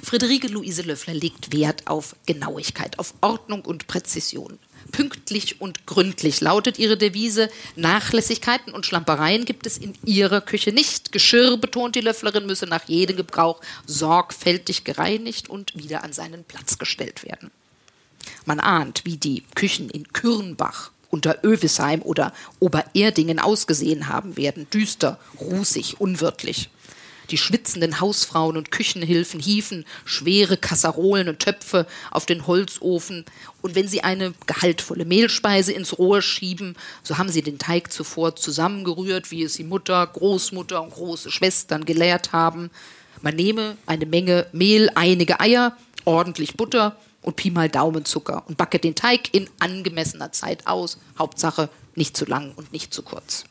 Friederike Luise Löffler legt Wert auf Genauigkeit, auf Ordnung und Präzision. Pünktlich und gründlich lautet ihre Devise. Nachlässigkeiten und Schlampereien gibt es in ihrer Küche nicht. Geschirr, betont die Löfflerin, müsse nach jedem Gebrauch sorgfältig gereinigt und wieder an seinen Platz gestellt werden. Man ahnt, wie die Küchen in Kürnbach, unter Övisheim oder Obererdingen ausgesehen haben werden. Düster, rußig, unwirtlich. Die schwitzenden Hausfrauen und Küchenhilfen hieven schwere Kasserolen und Töpfe auf den Holzofen. Und wenn sie eine gehaltvolle Mehlspeise ins Rohr schieben, so haben sie den Teig zuvor zusammengerührt, wie es die Mutter, Großmutter und große Schwestern gelehrt haben. Man nehme eine Menge Mehl, einige Eier, ordentlich Butter und Pi mal Daumenzucker und backe den Teig in angemessener Zeit aus. Hauptsache nicht zu lang und nicht zu kurz.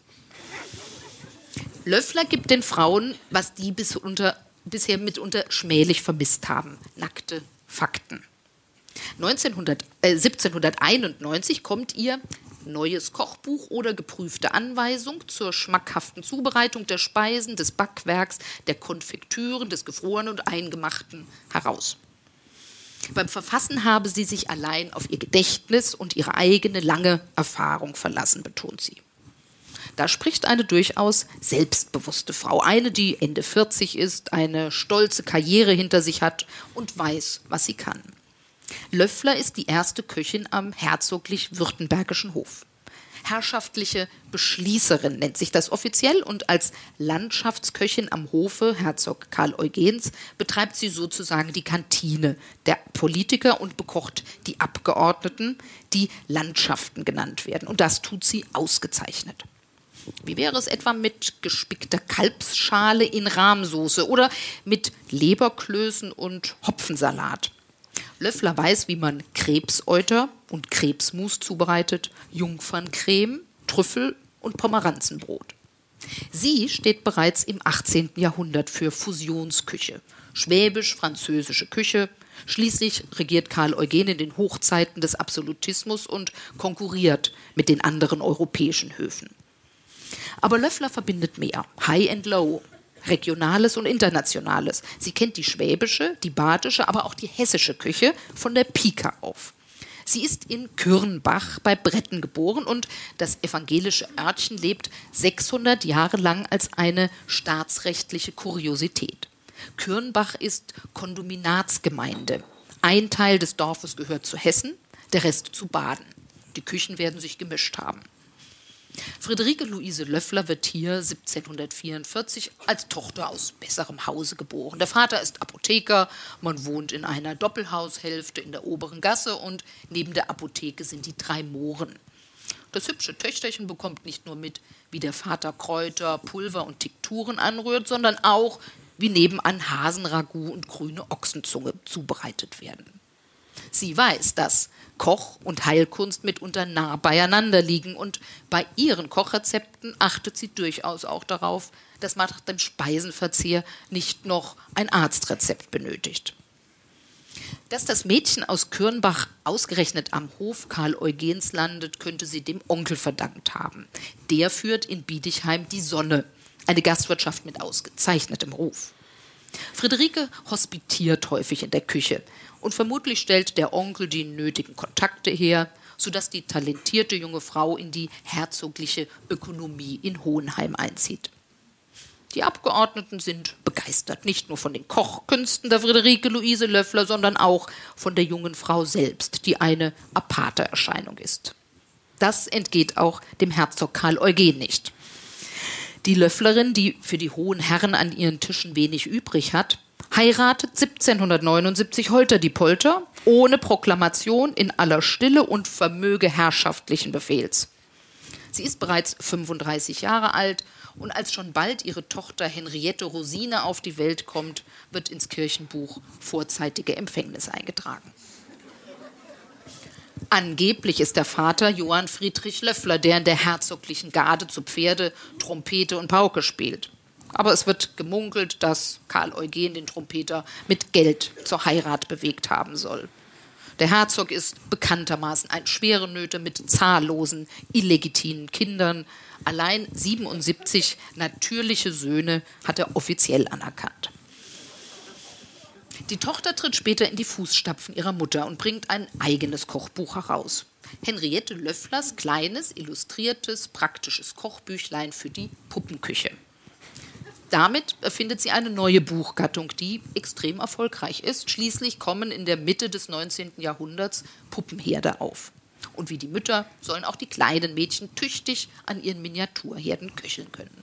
Löffler gibt den Frauen, was die bis unter, bisher mitunter schmählich vermisst haben: nackte Fakten. 1900, äh, 1791 kommt ihr neues Kochbuch oder geprüfte Anweisung zur schmackhaften Zubereitung der Speisen, des Backwerks, der Konfektüren, des Gefrorenen und Eingemachten heraus. Beim Verfassen habe sie sich allein auf ihr Gedächtnis und ihre eigene lange Erfahrung verlassen, betont sie. Da spricht eine durchaus selbstbewusste Frau, eine, die Ende 40 ist, eine stolze Karriere hinter sich hat und weiß, was sie kann. Löffler ist die erste Köchin am herzoglich-württembergischen Hof. Herrschaftliche Beschließerin nennt sich das offiziell und als Landschaftsköchin am Hofe Herzog Karl Eugens betreibt sie sozusagen die Kantine der Politiker und bekocht die Abgeordneten, die Landschaften genannt werden. Und das tut sie ausgezeichnet. Wie wäre es etwa mit gespickter Kalbsschale in Rahmsoße oder mit Leberklößen und Hopfensalat? Löffler weiß, wie man Krebsäuter und Krebsmus zubereitet, Jungferncreme, Trüffel und Pomeranzenbrot. Sie steht bereits im 18. Jahrhundert für Fusionsküche, schwäbisch-französische Küche. Schließlich regiert Karl Eugen in den Hochzeiten des Absolutismus und konkurriert mit den anderen europäischen Höfen. Aber Löffler verbindet mehr. High and Low, Regionales und Internationales. Sie kennt die schwäbische, die badische, aber auch die hessische Küche von der Pika auf. Sie ist in Kürnbach bei Bretten geboren und das evangelische Örtchen lebt 600 Jahre lang als eine staatsrechtliche Kuriosität. Kürnbach ist Kondominatsgemeinde. Ein Teil des Dorfes gehört zu Hessen, der Rest zu Baden. Die Küchen werden sich gemischt haben. Friederike Luise Löffler wird hier 1744 als Tochter aus besserem Hause geboren. Der Vater ist Apotheker, man wohnt in einer Doppelhaushälfte in der oberen Gasse und neben der Apotheke sind die drei Mohren. Das hübsche Töchterchen bekommt nicht nur mit, wie der Vater Kräuter, Pulver und Tikturen anrührt, sondern auch, wie nebenan Hasenragout und grüne Ochsenzunge zubereitet werden. Sie weiß, dass Koch und Heilkunst mitunter nah beieinander liegen und bei ihren Kochrezepten achtet sie durchaus auch darauf, dass man nach dem Speisenverzehr nicht noch ein Arztrezept benötigt. Dass das Mädchen aus Kürnbach ausgerechnet am Hof Karl Eugens landet, könnte sie dem Onkel verdankt haben. Der führt in Biedigheim die Sonne, eine Gastwirtschaft mit ausgezeichnetem Ruf. Friederike hospitiert häufig in der Küche und vermutlich stellt der Onkel die nötigen Kontakte her, sodass die talentierte junge Frau in die herzogliche Ökonomie in Hohenheim einzieht. Die Abgeordneten sind begeistert, nicht nur von den Kochkünsten der Friederike Luise Löffler, sondern auch von der jungen Frau selbst, die eine aparte Erscheinung ist. Das entgeht auch dem Herzog Karl Eugen nicht. Die Löfflerin, die für die hohen Herren an ihren Tischen wenig übrig hat, heiratet 1779 Holter die Polter ohne Proklamation in aller Stille und Vermöge herrschaftlichen Befehls. Sie ist bereits 35 Jahre alt und als schon bald ihre Tochter Henriette Rosine auf die Welt kommt, wird ins Kirchenbuch vorzeitige Empfängnis eingetragen. Angeblich ist der Vater Johann Friedrich Löffler, der in der herzoglichen Garde zu Pferde, Trompete und Pauke spielt. Aber es wird gemunkelt, dass Karl Eugen den Trompeter mit Geld zur Heirat bewegt haben soll. Der Herzog ist bekanntermaßen ein schwere Nöte mit zahllosen illegitimen Kindern, Allein 77 natürliche Söhne hat er offiziell anerkannt. Die Tochter tritt später in die Fußstapfen ihrer Mutter und bringt ein eigenes Kochbuch heraus. Henriette Löfflers kleines, illustriertes, praktisches Kochbüchlein für die Puppenküche. Damit erfindet sie eine neue Buchgattung, die extrem erfolgreich ist. Schließlich kommen in der Mitte des 19. Jahrhunderts Puppenherde auf. Und wie die Mütter sollen auch die kleinen Mädchen tüchtig an ihren Miniaturherden köcheln können.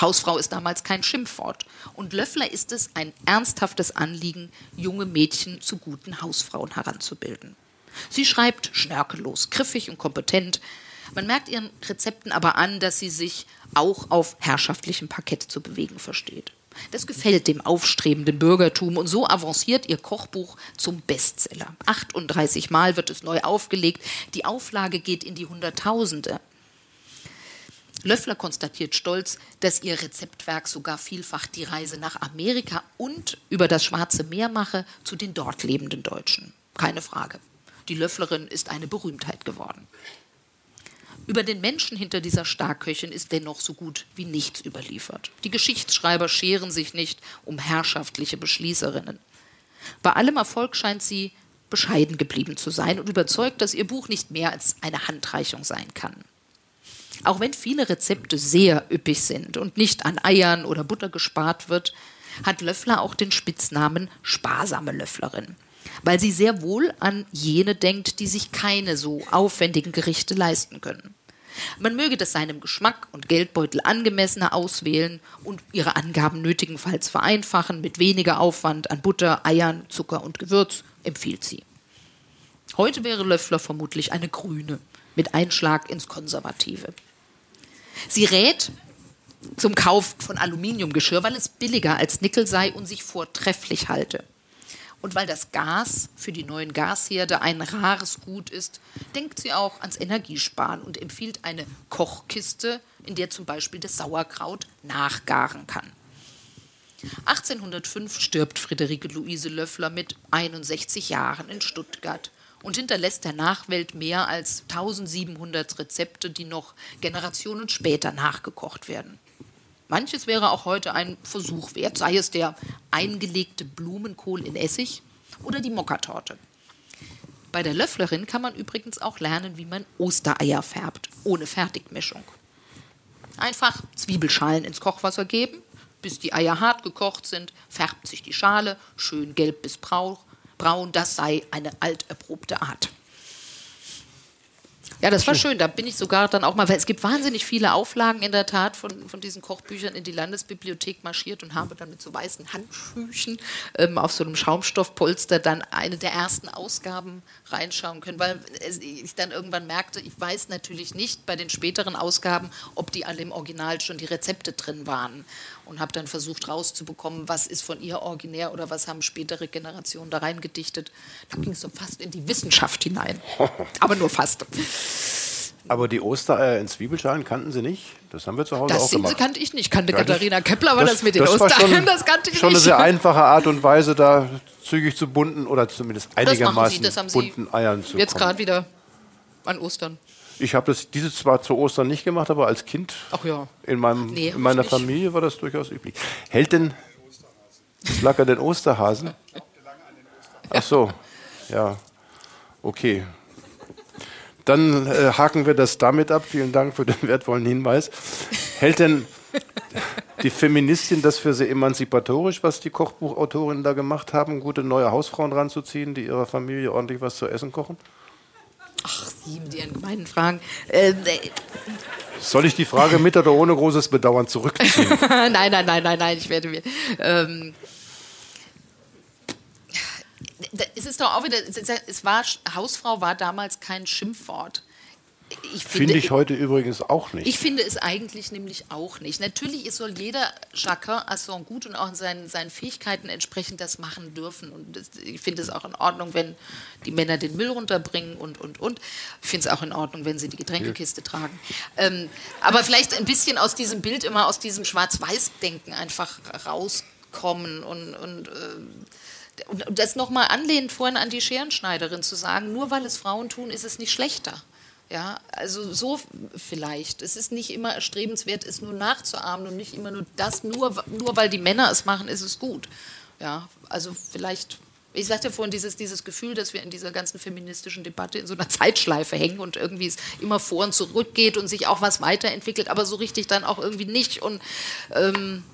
Hausfrau ist damals kein Schimpfwort. Und Löffler ist es ein ernsthaftes Anliegen, junge Mädchen zu guten Hausfrauen heranzubilden. Sie schreibt schnörkellos, griffig und kompetent. Man merkt ihren Rezepten aber an, dass sie sich auch auf herrschaftlichem Parkett zu bewegen versteht. Das gefällt dem aufstrebenden Bürgertum und so avanciert ihr Kochbuch zum Bestseller. 38 Mal wird es neu aufgelegt, die Auflage geht in die Hunderttausende. Löffler konstatiert stolz, dass ihr Rezeptwerk sogar vielfach die Reise nach Amerika und über das Schwarze Meer mache zu den dort lebenden Deutschen. Keine Frage. Die Löfflerin ist eine Berühmtheit geworden. Über den Menschen hinter dieser Starkköchin ist dennoch so gut wie nichts überliefert. Die Geschichtsschreiber scheren sich nicht um herrschaftliche Beschließerinnen. Bei allem Erfolg scheint sie bescheiden geblieben zu sein und überzeugt, dass ihr Buch nicht mehr als eine Handreichung sein kann. Auch wenn viele Rezepte sehr üppig sind und nicht an Eiern oder Butter gespart wird, hat Löffler auch den Spitznamen sparsame Löfflerin, weil sie sehr wohl an jene denkt, die sich keine so aufwendigen Gerichte leisten können. Man möge das seinem Geschmack und Geldbeutel angemessener auswählen und ihre Angaben nötigenfalls vereinfachen mit weniger Aufwand an Butter, Eiern, Zucker und Gewürz, empfiehlt sie. Heute wäre Löffler vermutlich eine Grüne mit Einschlag ins Konservative. Sie rät zum Kauf von Aluminiumgeschirr, weil es billiger als Nickel sei und sich vortrefflich halte. Und weil das Gas für die neuen Gasherde ein rares Gut ist, denkt sie auch ans Energiesparen und empfiehlt eine Kochkiste, in der zum Beispiel das Sauerkraut nachgaren kann. 1805 stirbt Friederike Luise Löffler mit 61 Jahren in Stuttgart und hinterlässt der Nachwelt mehr als 1700 Rezepte, die noch Generationen später nachgekocht werden. Manches wäre auch heute ein Versuch wert, sei es der eingelegte Blumenkohl in Essig oder die Mokkatorte. Bei der Löfflerin kann man übrigens auch lernen, wie man Ostereier färbt, ohne Fertigmischung. Einfach Zwiebelschalen ins Kochwasser geben, bis die Eier hart gekocht sind, färbt sich die Schale schön gelb bis braun. Das sei eine alterprobte Art. Ja, das war schön. Da bin ich sogar dann auch mal, weil es gibt wahnsinnig viele Auflagen in der Tat von, von diesen Kochbüchern in die Landesbibliothek marschiert und habe dann mit so weißen Handschüchen ähm, auf so einem Schaumstoffpolster dann eine der ersten Ausgaben reinschauen können, weil ich dann irgendwann merkte, ich weiß natürlich nicht bei den späteren Ausgaben, ob die alle im Original schon die Rezepte drin waren und habe dann versucht rauszubekommen, was ist von ihr originär oder was haben spätere Generationen da reingedichtet. Da ging es so fast in die Wissenschaft hinein, aber nur fast. Aber die Ostereier in Zwiebelschalen kannten Sie nicht? Das haben wir zu Hause Das auch gemacht. Sie, kannte ich nicht. Kannte Ja, das- Katharina Kepler, aber das, mit den das Ostereiern, schon, das kannte ich schon eine nicht. sehr einfache Art und Weise, da zügig zu bunten oder zumindest das Sie, einigermaßen das Sie bunten Eiern zu jetzt gerade wieder an Ostern. Ich habe das diese zwar zu Ostern nicht gemacht, aber als Kind Ach ja. in, meinem, Nee, in meiner. Familie war das durchaus üblich. Hält denn das lag an den Osterhasen? Ach so, ja, okay. Dann äh, haken wir das damit ab. Vielen Dank für den wertvollen Hinweis. Hält denn die Feministin das für sehr emanzipatorisch, was die Kochbuchautorinnen da gemacht haben, gute neue Hausfrauen ranzuziehen, die ihrer Familie ordentlich was zu essen kochen? Ach, Sie mit Ihren gemeinen Fragen. Äh, Soll ich die Frage mit oder ohne großes Bedauern zurückziehen? nein, nein, nein, nein, nein, ich werde mir. Ähm, es ist doch auch wieder, es war, Hausfrau war damals kein Schimpfwort. Ich Finde ich heute übrigens auch nicht. Ich finde es eigentlich nämlich auch nicht. Natürlich soll jeder chacun à son gut und auch in seinen, seinen Fähigkeiten entsprechend das machen dürfen. Und ich finde es auch in Ordnung, wenn die Männer den Müll runterbringen und, und, und. Ich finde es auch in Ordnung, wenn sie die Getränkekiste tragen. Ähm, aber vielleicht ein bisschen aus diesem Bild, immer aus diesem Schwarz-Weiß-Denken einfach rauskommen und, und äh, und das nochmal anlehnend vorhin an die Scherenschneiderin zu sagen, nur weil es Frauen tun, ist es nicht schlechter. Ja, also so vielleicht. Es ist nicht immer erstrebenswert, es nur nachzuahmen und nicht immer nur das, nur, nur weil die Männer es machen, ist es gut. Ja, also vielleicht, ich sagte ja vorhin, dieses, dieses Gefühl, dass wir in dieser ganzen feministischen Debatte in so einer Zeitschleife hängen und irgendwie es immer vor und zurück geht und sich auch was weiterentwickelt, aber so richtig dann auch irgendwie nicht. Und ähm,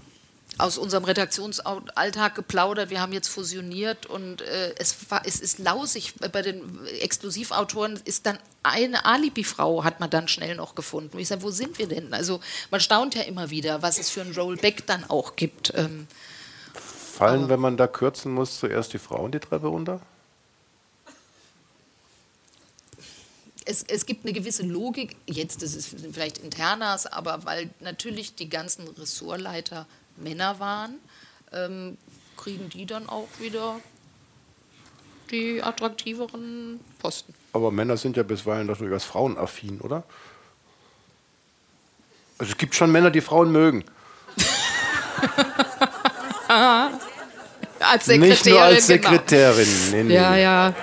aus unserem Redaktionsalltag geplaudert. Wir haben jetzt fusioniert und äh, es, war, es ist lausig. Bei den Exklusivautoren ist dann eine Alibi-Frau, hat man dann schnell noch gefunden. Und ich sage, wo sind wir denn? Also man staunt ja immer wieder, was es für ein Rollback dann auch gibt. Ähm, Fallen, wenn man da kürzen muss, zuerst die Frauen die Treppe runter? es, es gibt eine gewisse Logik, jetzt das ist vielleicht internas, aber weil natürlich die ganzen Ressortleiter Männer waren, ähm, kriegen die dann auch wieder die attraktiveren Posten. Aber Männer sind ja bisweilen doch durchaus frauenaffin, oder? Also es gibt schon Männer, die Frauen mögen. Als Nicht nur als Sekretärin, Sekretärin. Nee, nee. Genau. Ja, ja.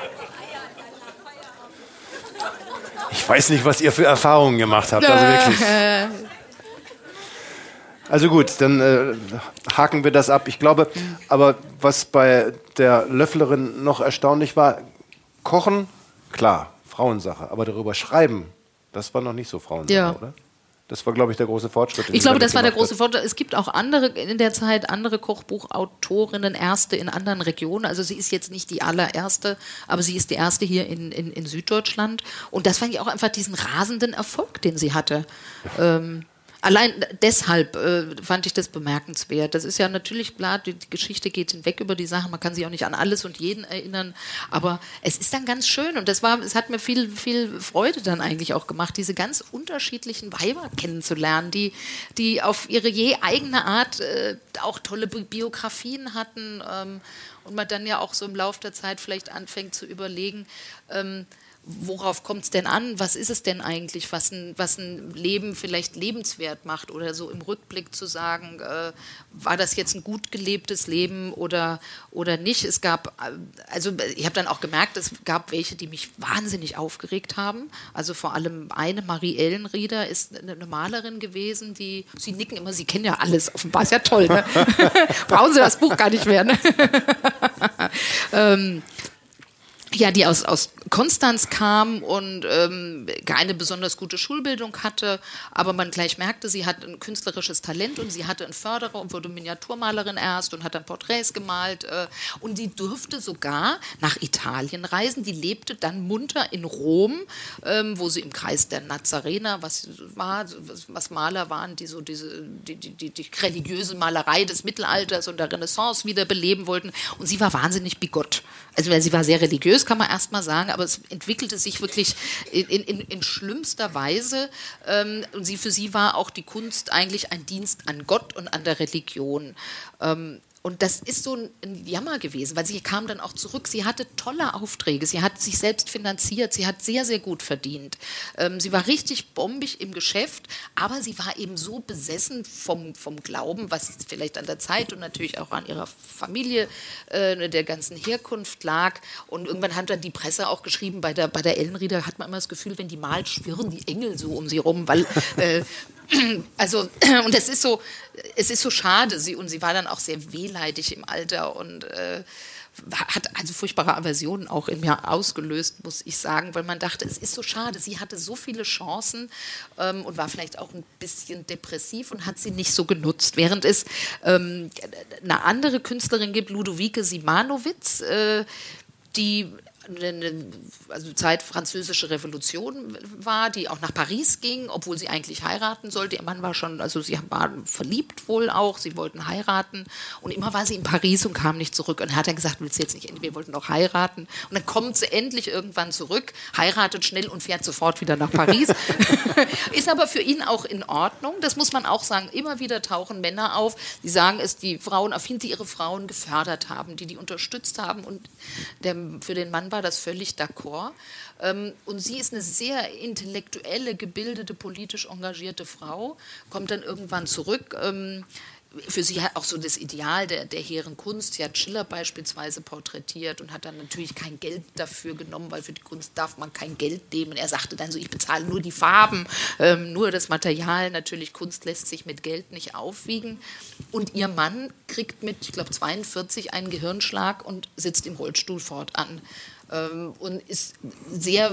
Ich weiß nicht, was ihr für Erfahrungen gemacht habt. Also wirklich. Also gut, dann äh, haken wir das ab. Ich glaube, aber was bei der Löfflerin noch erstaunlich war, kochen, klar, Frauensache. Aber darüber schreiben, das war noch nicht so Frauensache, Ja. oder? Das war, glaube ich, der große Fortschritt. Ich glaube, das war der große Vorteil. Es gibt auch andere in der Zeit andere Kochbuchautorinnen, erste in anderen Regionen. Also sie ist jetzt nicht die allererste, aber sie ist die erste hier in, in, in Süddeutschland. Und das fand ich auch einfach diesen rasenden Erfolg, den sie hatte. Ähm, Allein deshalb äh, fand ich das bemerkenswert. Das ist ja natürlich klar, die, die Geschichte geht hinweg über die Sachen. Man kann sich auch nicht an alles und jeden erinnern. Aber es ist dann ganz schön und das war, es hat mir viel, viel Freude dann eigentlich auch gemacht, diese ganz unterschiedlichen Weiber kennenzulernen, die, die auf ihre je eigene Art äh, auch tolle Bi Biografien hatten ähm, und man dann ja auch so im Laufe der Zeit vielleicht anfängt zu überlegen, ähm, worauf kommt es denn an? Was ist es denn eigentlich, was ein, was ein Leben vielleicht lebenswert macht? Oder so im Rückblick zu sagen, äh, war das jetzt ein gut gelebtes Leben oder, oder nicht? Es gab, äh, also ich habe dann auch gemerkt, es gab welche, die mich wahnsinnig aufgeregt haben. Also vor allem eine, Marie Ellenrieder, ist eine eine Malerin gewesen, die, sie nicken immer, sie kennen ja alles, offenbar ist ja toll, ne? Brauchen Sie das Buch gar nicht mehr, ne? ähm, ja, die aus, aus Konstanz kam und ähm, keine besonders gute Schulbildung hatte, aber man gleich merkte, sie hat ein künstlerisches Talent und sie hatte einen Förderer und wurde Miniaturmalerin erst und hat dann Porträts gemalt äh, und sie durfte sogar nach Italien reisen. Die lebte dann munter in Rom, ähm, wo sie im Kreis der Nazarener, was war, was, Maler waren, die so diese die, die, die, die religiöse Malerei des Mittelalters und der Renaissance wieder beleben wollten und sie war wahnsinnig bigott. Also weil sie war sehr religiös, kann man erst mal sagen, aber es entwickelte sich wirklich in, in, in schlimmster Weise. Ähm, und sie, für sie war auch die Kunst eigentlich ein Dienst an Gott und an der Religion. Ähm, und das ist so ein, Jammer gewesen, weil sie kam dann auch zurück. Sie hatte tolle Aufträge, sie hat sich selbst finanziert, sie hat sehr, sehr gut verdient. Ähm, sie war richtig bombig im Geschäft, aber sie war eben so besessen vom, vom Glauben, was vielleicht an der Zeit und natürlich auch an ihrer Familie, äh, der ganzen Herkunft lag. Und irgendwann hat dann die Presse auch geschrieben, bei der, bei der Ellenrieder hat man immer das Gefühl, wenn die malt, schwirren die Engel so um sie rum, weil äh, also, und es ist so, es ist so schade, sie, und sie war dann auch sehr wehleidig im Alter und äh, hat also furchtbare Aversionen auch in mir ausgelöst, muss ich sagen, weil man dachte, es ist so schade, sie hatte so viele Chancen ähm, und war vielleicht auch ein bisschen depressiv und hat sie nicht so genutzt. Während es ähm, eine andere Künstlerin gibt, Ludowike Simanowitz, äh, die eine also Zeit französische Revolution war, die auch nach Paris ging, obwohl sie eigentlich heiraten sollte. Ihr Mann war schon, also sie waren verliebt wohl auch, sie wollten heiraten und immer war sie in Paris und kam nicht zurück. Und er hat dann gesagt, willst du jetzt nicht, wir wollten doch heiraten. Und dann kommt sie endlich irgendwann zurück, heiratet schnell und fährt sofort wieder nach Paris. Ist aber für ihn auch in Ordnung, das muss man auch sagen. Immer wieder tauchen Männer auf, die sagen es, die Frauen affin, die ihre Frauen gefördert haben, die die unterstützt haben und der, für den Mann war das völlig d'accord. Ähm, und sie ist eine sehr intellektuelle, gebildete, politisch engagierte Frau, kommt dann irgendwann zurück ähm, für sie hat auch so das Ideal der, der hehren Kunst. Sie hat Schiller beispielsweise porträtiert und hat dann natürlich kein Geld dafür genommen, weil für die Kunst darf man kein Geld nehmen. Er sagte dann so, ich bezahle nur die Farben, ähm, nur das Material. Natürlich, Kunst lässt sich mit Geld nicht aufwiegen. Und ihr Mann kriegt mit, ich glaube, 42 einen Gehirnschlag und sitzt im Rollstuhl fortan und ist sehr,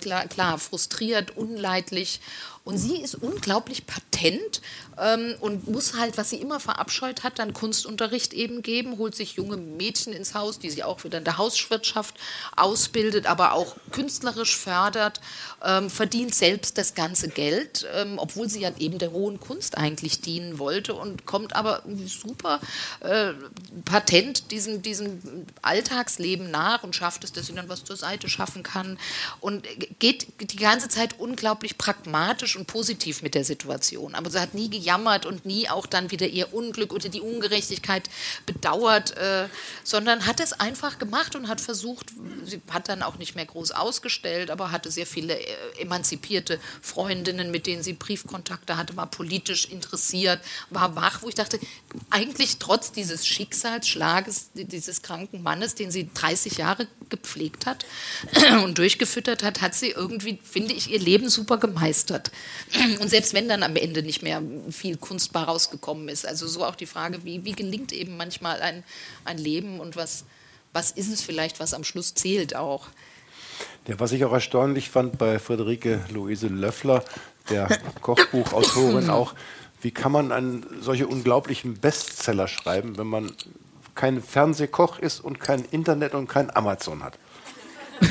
klar, klar, frustriert, unleidlich. Und sie ist unglaublich patent ähm, und muss halt, was sie immer verabscheut hat, dann Kunstunterricht eben geben, holt sich junge Mädchen ins Haus, die sie auch wieder in der Hauswirtschaft ausbildet, aber auch künstlerisch fördert, ähm, verdient selbst das ganze Geld, ähm, obwohl sie ja eben der hohen Kunst eigentlich dienen wollte und kommt aber super äh, patent diesem, diesem Alltagsleben nach und schafft es, dass sie dann was zur Seite schaffen kann und geht die ganze Zeit unglaublich pragmatisch und positiv mit der Situation. Aber sie hat nie gejammert und nie auch dann wieder ihr Unglück oder die Ungerechtigkeit bedauert, äh, sondern hat es einfach gemacht und hat versucht, sie hat dann auch nicht mehr groß ausgestellt, aber hatte sehr viele äh, emanzipierte Freundinnen, mit denen sie Briefkontakte hatte, war politisch interessiert, war wach, wo ich dachte, eigentlich trotz dieses Schicksalsschlages dieses kranken Mannes, den sie 30 Jahre gepflegt hat und durchgefüttert hat, hat sie irgendwie, finde ich, ihr Leben super gemeistert. Und selbst wenn dann am Ende nicht mehr viel kunstbar rausgekommen ist. Also so auch die Frage, wie, wie gelingt eben manchmal ein, ein Leben und was, was ist es vielleicht, was am Schluss zählt auch. Ja, was ich auch erstaunlich fand bei Friederike Luise Löffler, der Kochbuchautorin auch, wie kann man einen solche unglaublichen Bestseller schreiben, wenn man kein Fernsehkoch ist und kein Internet und kein Amazon hat?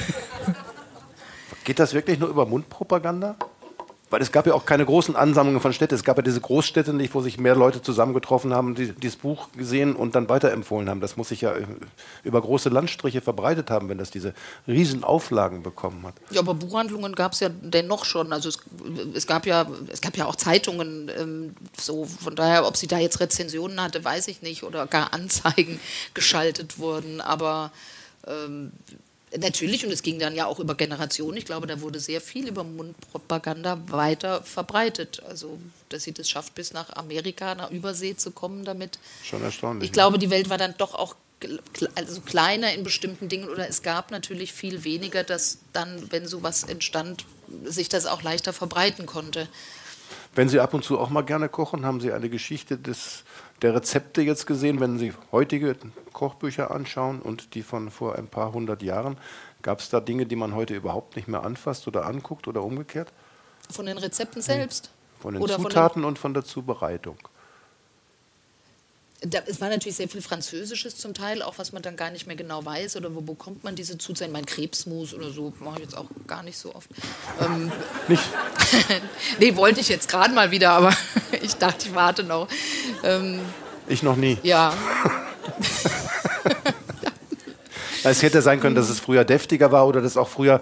Geht das wirklich nur über Mundpropaganda? Weil es gab ja auch keine großen Ansammlungen von Städten. Es gab ja diese Großstädte nicht, wo sich mehr Leute zusammengetroffen haben, die dieses Buch gesehen und dann weiterempfohlen haben. Das muss sich ja über große Landstriche verbreitet haben, wenn das diese riesen Auflagen bekommen hat. Ja, aber Buchhandlungen gab es ja dennoch schon. Also es, es, gab ja, es gab ja auch Zeitungen. Ähm, so von daher, ob sie da jetzt Rezensionen hatte, weiß ich nicht oder gar Anzeigen geschaltet wurden. Aber ähm, Natürlich, und es ging dann ja auch über Generationen. Ich glaube, da wurde sehr viel über Mundpropaganda weiter verbreitet. Also, dass sie das schafft, bis nach Amerika, nach Übersee zu kommen damit. Schon erstaunlich. Ich glaube, die Welt war dann doch auch also kleiner in bestimmten Dingen oder es gab natürlich viel weniger, dass dann, wenn sowas entstand, sich das auch leichter verbreiten konnte. Wenn Sie ab und zu auch mal gerne kochen, haben Sie eine Geschichte des, der Rezepte jetzt gesehen, wenn Sie heutige Kochbücher anschauen und die von vor ein paar hundert Jahren? Gab es da Dinge, die man heute überhaupt nicht mehr anfasst oder anguckt oder umgekehrt? Von den Rezepten selbst? Von den oder Zutaten von den und von der Zubereitung da, es war natürlich sehr viel Französisches zum Teil, auch was man dann gar nicht mehr genau weiß oder wo bekommt man diese Zutaten. Mein Krebsmus oder so mache ich jetzt auch gar nicht so oft. Ähm, nicht? nee, wollte ich jetzt gerade mal wieder, aber ich dachte, ich warte noch. Ähm, ich noch nie. Ja. es hätte sein können, dass es früher deftiger war oder dass auch früher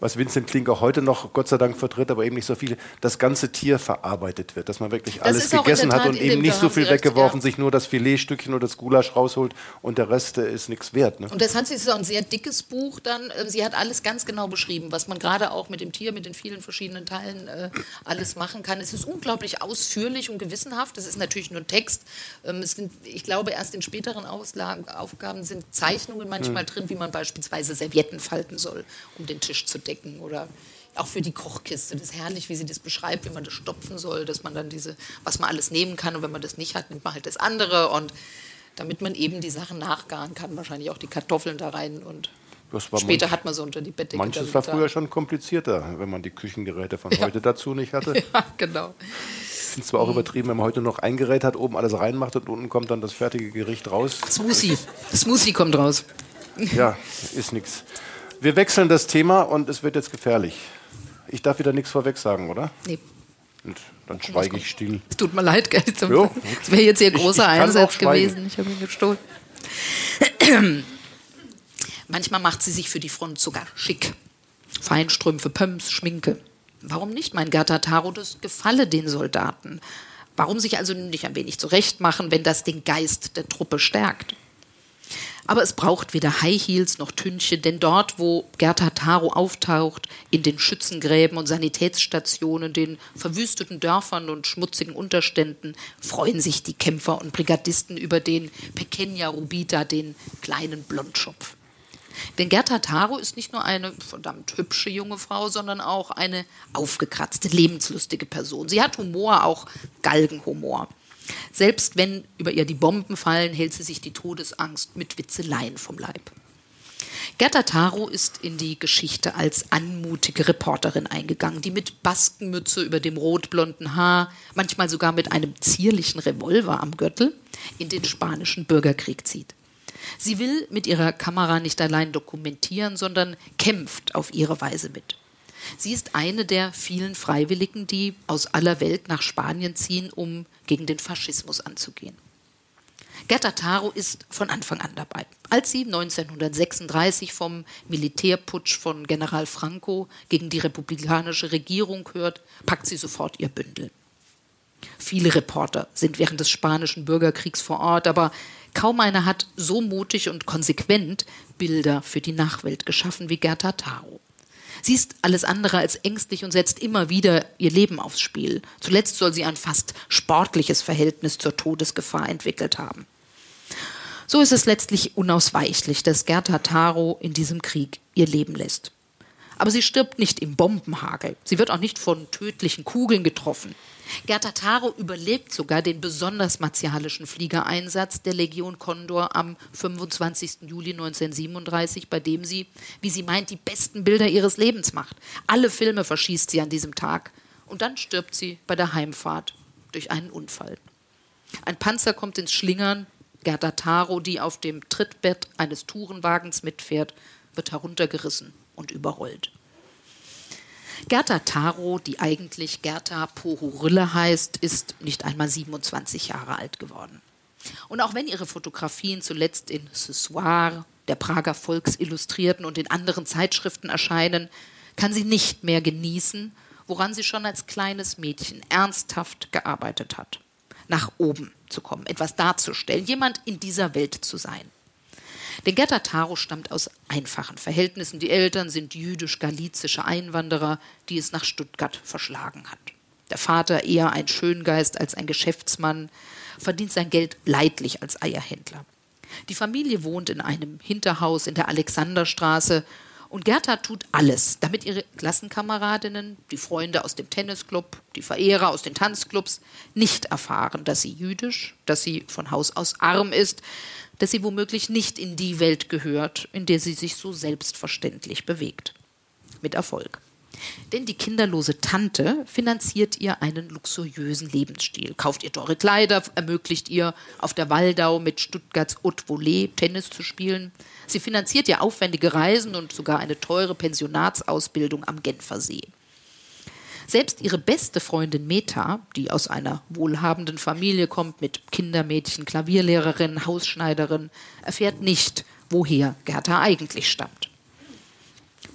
was Vincent Klink auch heute noch Gott sei Dank vertritt, aber eben nicht so viele, das ganze Tier verarbeitet wird, dass man wirklich Das alles gegessen hat und eben nicht so viel recht, weggeworfen, ja. sich nur das Filetstückchen oder das Gulasch rausholt und der Rest äh, ist nichts wert. Ne? Und das hat sie, ist auch ein sehr dickes Buch dann. äh, Sie hat alles ganz genau beschrieben, was man gerade auch mit dem Tier, mit den vielen verschiedenen Teilen äh, alles machen kann. Es ist unglaublich ausführlich und gewissenhaft. Es ist natürlich nur Text. Ähm, es sind, ich glaube, erst in späteren Auslagen, Aufgaben sind Zeichnungen manchmal drin, wie man beispielsweise Servietten falten soll, um den Tisch zu decken oder auch für die Kochkiste. Das ist herrlich, wie sie das beschreibt, wie man das stopfen soll, dass man dann diese, was man alles nehmen kann und wenn man das nicht hat, nimmt man halt das andere und damit man eben die Sachen nachgaren kann, wahrscheinlich auch die Kartoffeln da rein und später manch- hat man so unter die Bettdecke. Manches war da. früher schon komplizierter, wenn man die Küchengeräte von heute dazu nicht hatte. Ja, genau. Ich finde es zwar auch übertrieben, wenn man heute noch ein Gerät hat, oben alles reinmacht und unten kommt dann das fertige Gericht raus. Smoothie. Smoothie kommt raus. Ja, ist nichts. Wir wechseln das Thema und es wird jetzt gefährlich. Ich darf wieder nichts vorweg sagen, oder? Nee, Und dann schweige ich still. es tut mir leid, gell? Das Jo. wäre jetzt ihr Ich- ich großer kann auch Einsatz gewesen. Ich habe ihn gestohlen. Manchmal macht sie sich für die Front sogar schick. Feinstrümpfe, Pumps, Schminke. Warum nicht, mein Gerda Taro, das gefalle den Soldaten? Warum sich also nicht ein wenig zurechtmachen, wenn das den Geist der Truppe stärkt? Aber es braucht weder High Heels noch Tünche, denn dort, wo Gerda Taro auftaucht, in den Schützengräben und Sanitätsstationen, den verwüsteten Dörfern und schmutzigen Unterständen, freuen sich die Kämpfer und Brigadisten über den Pequeña Rubita, den kleinen Blondschopf. Denn Gerda Taro ist nicht nur eine verdammt hübsche junge Frau, sondern auch eine aufgekratzte, lebenslustige Person. Sie hat Humor, auch Galgenhumor. Selbst wenn über ihr die Bomben fallen, hält sie sich die Todesangst mit Witzeleien vom Leib. Gerda Taro ist in die Geschichte als anmutige Reporterin eingegangen, die mit Baskenmütze über dem rotblonden Haar, manchmal sogar mit einem zierlichen Revolver am Gürtel, in den spanischen Bürgerkrieg zieht. Sie will mit ihrer Kamera nicht allein dokumentieren, sondern kämpft auf ihre Weise mit. Sie ist eine der vielen Freiwilligen, die aus aller Welt nach Spanien ziehen, um gegen den Faschismus anzugehen. Gerda Taro ist von Anfang an dabei. Als sie 1936 vom Militärputsch von General Franco gegen die republikanische Regierung hört, packt sie sofort ihr Bündel. Viele Reporter sind während des spanischen Bürgerkriegs vor Ort, aber kaum einer hat so mutig und konsequent Bilder für die Nachwelt geschaffen wie Gerda Taro. Sie ist alles andere als ängstlich und setzt immer wieder ihr Leben aufs Spiel. Zuletzt soll sie ein fast sportliches Verhältnis zur Todesgefahr entwickelt haben. So ist es letztlich unausweichlich, dass Gerda Taro in diesem Krieg ihr Leben lässt. Aber sie stirbt nicht im Bombenhagel. Sie wird auch nicht von tödlichen Kugeln getroffen. Gerda Taro überlebt sogar den besonders martialischen Fliegereinsatz der Legion Condor am 25. Juli 1937, bei dem sie, wie sie meint, die besten Bilder ihres Lebens macht. Alle Filme verschießt sie an diesem Tag. Und dann stirbt sie bei der Heimfahrt durch einen Unfall. Ein Panzer kommt ins Schlingern. Gerda Taro, die auf dem Trittbett eines Tourenwagens mitfährt, wird heruntergerissen und überrollt. Gerda Taro, die eigentlich Gerda Pohorille heißt, ist nicht einmal 27 Jahre alt geworden. Und auch wenn ihre Fotografien zuletzt in Ce Soir, der Prager Volksillustrierten und in anderen Zeitschriften erscheinen, kann sie nicht mehr genießen, woran sie schon als kleines Mädchen ernsthaft gearbeitet hat. Nach oben zu kommen, etwas darzustellen, jemand in dieser Welt zu sein. Denn Gerda Taro stammt aus einfachen Verhältnissen. Die Eltern sind jüdisch-galizische Einwanderer, die es nach Stuttgart verschlagen hat. Der Vater eher ein Schöngeist als ein Geschäftsmann, verdient sein Geld leidlich als Eierhändler. Die Familie wohnt in einem Hinterhaus in der Alexanderstraße und Gerda tut alles, damit ihre Klassenkameradinnen, die Freunde aus dem Tennisclub, die Verehrer aus den Tanzclubs nicht erfahren, dass sie jüdisch, dass sie von Haus aus arm ist, dass sie womöglich nicht in die Welt gehört, in der sie sich so selbstverständlich bewegt. Mit Erfolg. Denn die kinderlose Tante finanziert ihr einen luxuriösen Lebensstil, kauft ihr teure Kleider, ermöglicht ihr, auf der Waldau mit Stuttgarts Haute Volée Tennis zu spielen. Sie finanziert ihr aufwendige Reisen und sogar eine teure Pensionatsausbildung am Genfersee. Selbst ihre beste Freundin Meta, die aus einer wohlhabenden Familie kommt mit Kindermädchen, Klavierlehrerin, Hausschneiderin, erfährt nicht, woher Gerda eigentlich stammt.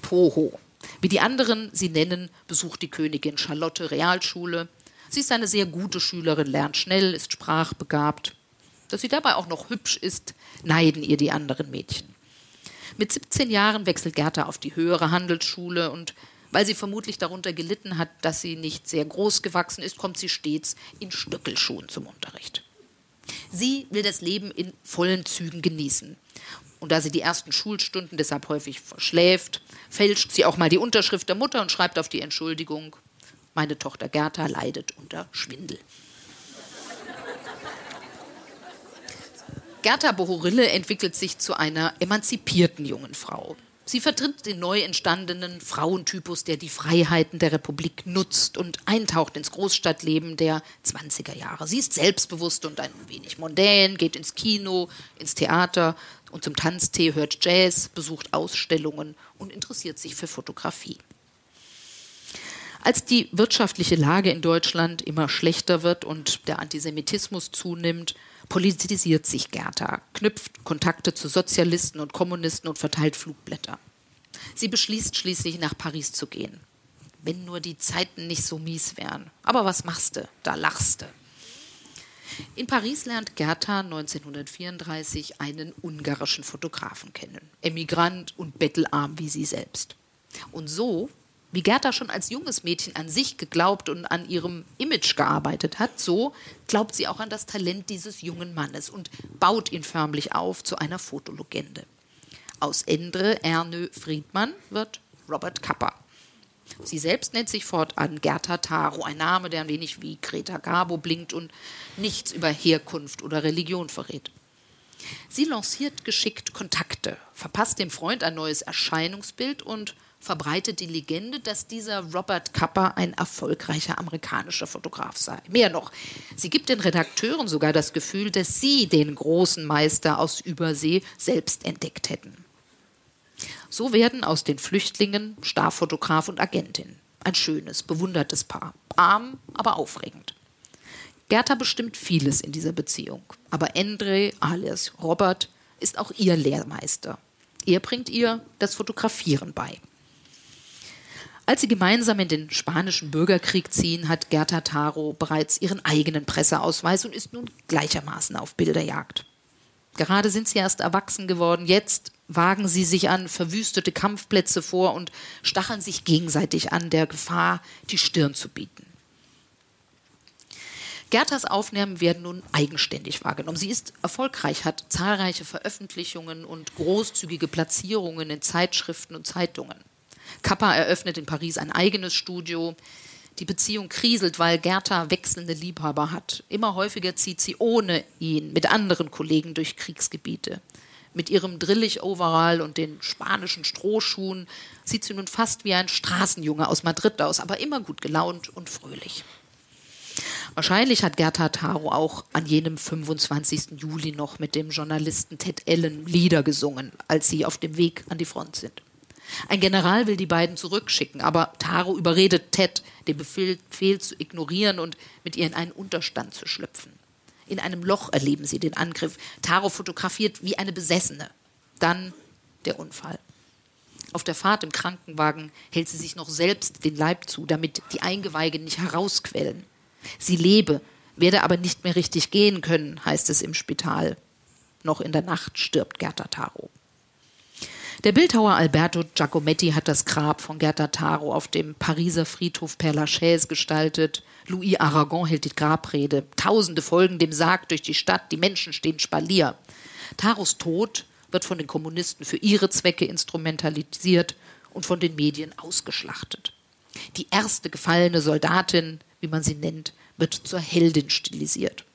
Poho. Wie die anderen sie nennen, besucht die Königin Charlotte Realschule. Sie ist eine sehr gute Schülerin, lernt schnell, ist sprachbegabt. Dass sie dabei auch noch hübsch ist, neiden ihr die anderen Mädchen. Mit 17 Jahren wechselt Gerda auf die höhere Handelsschule und weil sie vermutlich darunter gelitten hat, dass sie nicht sehr groß gewachsen ist, kommt sie stets in Stöckelschuhen zum Unterricht. Sie will das Leben in vollen Zügen genießen. Und da sie die ersten Schulstunden deshalb häufig verschläft, fälscht sie auch mal die Unterschrift der Mutter und schreibt auf die Entschuldigung, meine Tochter Gerda leidet unter Schwindel. Gerda Bohorille entwickelt sich zu einer emanzipierten jungen Frau. Sie vertritt den neu entstandenen Frauentypus, der die Freiheiten der Republik nutzt und eintaucht ins Großstadtleben der 20er Jahre. Sie ist selbstbewusst und ein wenig mondän, geht ins Kino, ins Theater und zum Tanztee, hört Jazz, besucht Ausstellungen und interessiert sich für Fotografie. Als die wirtschaftliche Lage in Deutschland immer schlechter wird und der Antisemitismus zunimmt, politisiert sich Gerda, knüpft Kontakte zu Sozialisten und Kommunisten und verteilt Flugblätter. Sie beschließt schließlich nach Paris zu gehen. Wenn nur die Zeiten nicht so mies wären. Aber was machst du? Da lachst du. In Paris lernt Gerda 1934 einen ungarischen Fotografen kennen. Emigrant und bettelarm wie sie selbst. Und so wie Gerda schon als junges Mädchen an sich geglaubt und an ihrem Image gearbeitet hat, so glaubt sie auch an das Talent dieses jungen Mannes und baut ihn förmlich auf zu einer Fotolegende. Aus Endre Ernö Friedmann wird Robert Kappa. Sie selbst nennt sich fortan Gerta Taro, ein Name, der ein wenig wie Greta Garbo blinkt und nichts über Herkunft oder Religion verrät. Sie lanciert geschickt Kontakte, verpasst dem Freund ein neues Erscheinungsbild und verbreitet die Legende, dass dieser Robert Kappa ein erfolgreicher amerikanischer Fotograf sei. Mehr noch, sie gibt den Redakteuren sogar das Gefühl, dass sie den großen Meister aus Übersee selbst entdeckt hätten. So werden aus den Flüchtlingen Starfotograf und Agentin. Ein schönes, bewundertes Paar. Arm, aber aufregend. Gerda bestimmt vieles in dieser Beziehung. Aber Endre, alias Robert, ist auch ihr Lehrmeister. Er bringt ihr das Fotografieren bei. Als sie gemeinsam in den spanischen Bürgerkrieg ziehen, hat Gerta Taro bereits ihren eigenen Presseausweis und ist nun gleichermaßen auf Bilderjagd. Gerade sind sie erst erwachsen geworden, jetzt wagen sie sich an verwüstete Kampfplätze vor und stacheln sich gegenseitig an, der Gefahr die Stirn zu bieten. Gertas Aufnahmen werden nun eigenständig wahrgenommen. Sie ist erfolgreich, hat zahlreiche Veröffentlichungen und großzügige Platzierungen in Zeitschriften und Zeitungen. Kappa eröffnet in Paris ein eigenes Studio. Die Beziehung kriselt, weil Gerta wechselnde Liebhaber hat. Immer häufiger zieht sie ohne ihn mit anderen Kollegen durch Kriegsgebiete. Mit ihrem Drillig-Overall und den spanischen Strohschuhen sieht sie nun fast wie ein Straßenjunge aus Madrid aus, aber immer gut gelaunt und fröhlich. Wahrscheinlich hat Gerta Taro auch an jenem 25. Juli noch mit dem Journalisten Ted Allen Lieder gesungen, als sie auf dem Weg an die Front sind. Ein General will die beiden zurückschicken, aber Taro überredet Ted, den Befehl, Befehl zu ignorieren und mit ihr in einen Unterstand zu schlüpfen. In einem Loch erleben sie den Angriff. Taro fotografiert wie eine Besessene. Dann der Unfall. Auf der Fahrt im Krankenwagen hält sie sich noch selbst den Leib zu, damit die Eingeweide nicht herausquellen. Sie lebe, werde aber nicht mehr richtig gehen können, heißt es im Spital. Noch in der Nacht stirbt Gerda Taro. Der Bildhauer Alberto Giacometti hat das Grab von Gerda Taro auf dem Pariser Friedhof Père Lachaise gestaltet. Louis Aragon hält die Grabrede. Tausende folgen dem Sarg durch die Stadt. Die Menschen stehen Spalier. Taros Tod wird von den Kommunisten für ihre Zwecke instrumentalisiert und von den Medien ausgeschlachtet. Die erste gefallene Soldatin, wie man sie nennt, wird zur Heldin stilisiert.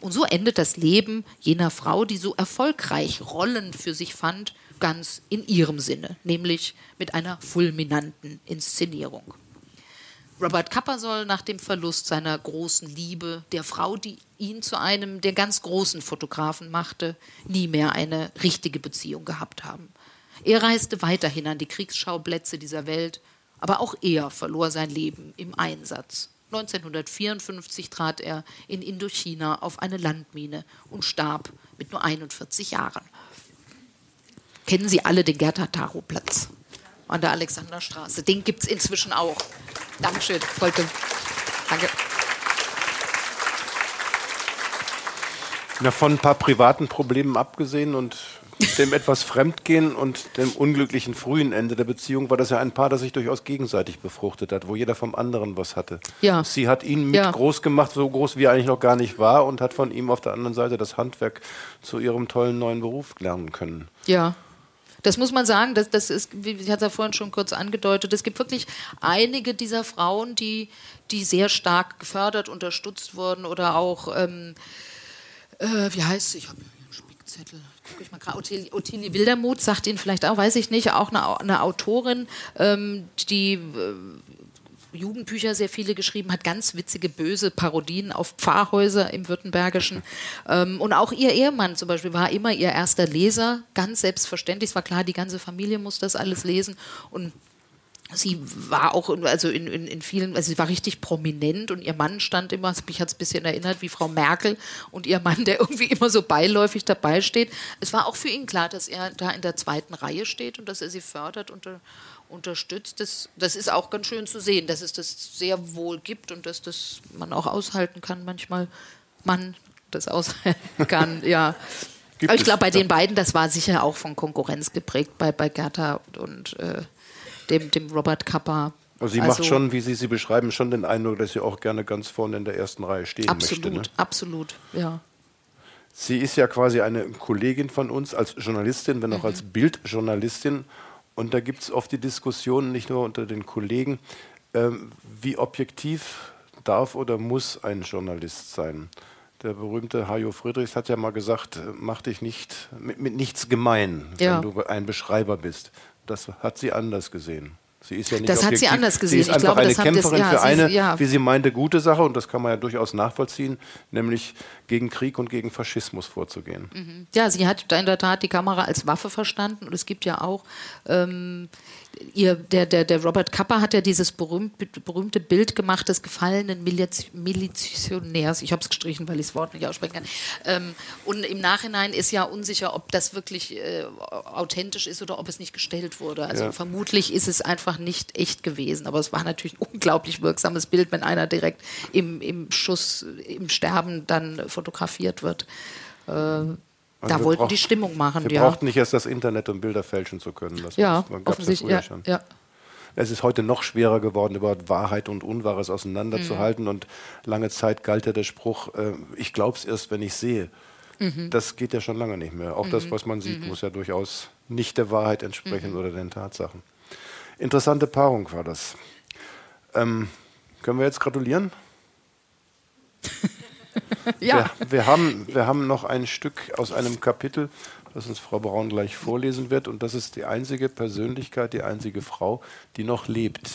Und so endet das Leben jener Frau, die so erfolgreich Rollen für sich fand, ganz in ihrem Sinne, nämlich mit einer fulminanten Inszenierung. Robert Kapper soll nach dem Verlust seiner großen Liebe, der Frau, die ihn zu einem der ganz großen Fotografen machte, nie mehr eine richtige Beziehung gehabt haben. Er reiste weiterhin an die Kriegsschauplätze dieser Welt, aber auch er verlor sein Leben im Einsatz. 1954 trat er in Indochina auf eine Landmine und starb mit nur 41 Jahren. Kennen Sie alle den Gerta Taro Platz? an der Alexanderstraße. Den gibt es inzwischen auch. Dankeschön, Volke. Danke. Na, von ein paar privaten Problemen abgesehen und dem etwas Fremdgehen und dem unglücklichen frühen Ende der Beziehung war das ja ein Paar, das sich durchaus gegenseitig befruchtet hat, wo jeder vom anderen was hatte. Ja. Sie hat ihn mit Ja. groß gemacht, so groß wie er eigentlich noch gar nicht war, und hat von ihm auf der anderen Seite das Handwerk zu ihrem tollen neuen Beruf lernen können. Ja. Das muss man sagen, das, das ist, wie ich hatte ja vorhin schon kurz angedeutet, es gibt wirklich einige dieser Frauen, die, die sehr stark gefördert, unterstützt wurden oder auch, ähm, äh, wie heißt sie? Ich habe einen Spickzettel. Guck ich mal gerade. Ottilie, Wildermuth sagt Ihnen vielleicht auch, weiß ich nicht, auch eine, eine Autorin, ähm, die äh, Jugendbücher sehr viele geschrieben hat, ganz witzige, böse Parodien auf Pfarrhäuser im Württembergischen. Ähm, und auch ihr Ehemann zum Beispiel war immer ihr erster Leser, ganz selbstverständlich. Es war klar, die ganze Familie muss das alles lesen. Und sie war auch in- also in, in, in vielen, also sie war richtig prominent und ihr Mann stand immer, mich hat es ein bisschen erinnert wie Frau Merkel und ihr Mann, der irgendwie immer so beiläufig dabei steht. Es war auch für ihn klar, dass er da in der zweiten Reihe steht und dass er sie fördert und unterstützt. Das, das ist auch ganz schön zu sehen, dass es das sehr wohl gibt und dass das man auch aushalten kann, manchmal man das aushalten kann, ja. Gibt Aber ich glaube, bei den beiden, das war sicher auch von Konkurrenz geprägt, bei, bei Gerda und äh, dem, dem Robert Kappa. Also sie macht schon, wie Sie sie beschreiben, schon den Eindruck, dass sie auch gerne ganz vorne in der ersten Reihe stehen Absolut, möchte. Ne? absolut, ja. Sie ist ja quasi eine Kollegin von uns als Journalistin, wenn auch als Bildjournalistin. Und da gibt es oft die Diskussion, nicht nur unter den Kollegen, ähm, wie objektiv darf oder muss ein Journalist sein. Der berühmte Hajo Friedrichs hat ja mal gesagt, mach dich nicht mit, mit nichts gemein, Ja. wenn du ein Beschreiber bist. Das hat sie anders gesehen. Sie ist ja nicht Das hat sie objektiv. anders Sie gesehen. ist Ich einfach glaube, eine das haben das- Kämpferin ja, für sie- eine, ja. wie sie meinte, gute Sache und das kann man ja durchaus nachvollziehen, nämlich gegen Krieg und gegen Faschismus vorzugehen. Ja, sie hat in der Tat die Kamera als Waffe verstanden und es gibt ja auch ähm, ihr, der, der, der Robert Kappa hat ja dieses berühmt, berühmte Bild gemacht des gefallenen Miliz Milizionärs. Ich habe es gestrichen, weil ich das Wort nicht aussprechen kann. Ähm, und im Nachhinein ist ja unsicher, ob das wirklich äh, authentisch ist oder ob es nicht gestellt wurde. Also Ja. vermutlich ist es einfach nicht echt gewesen. Aber es war natürlich ein unglaublich wirksames Bild, wenn einer direkt im, im Schuss, im Sterben dann fotografiert wird. Äh, da wir wollten brauch- die Stimmung machen, Wir ja. brauchten nicht erst das Internet, um Bilder fälschen zu können. Das Ja, offensichtlich. früher Ja, schon. ja. Es ist heute noch schwerer geworden, überhaupt Wahrheit und Unwahres auseinanderzuhalten. Mhm. Und lange Zeit galt ja der Spruch, äh, ich glaube es erst, wenn ich sehe. Mhm. Das geht ja schon lange nicht mehr. Auch das, was man sieht, muss ja durchaus nicht der Wahrheit entsprechen Mhm. oder den Tatsachen. Interessante Paarung war das. Ähm, können wir jetzt gratulieren? ja. Wir, wir, haben, wir haben noch ein Stück aus einem Kapitel, das uns Frau Braun gleich vorlesen wird. Und das ist die einzige Persönlichkeit, die einzige Frau, die noch lebt.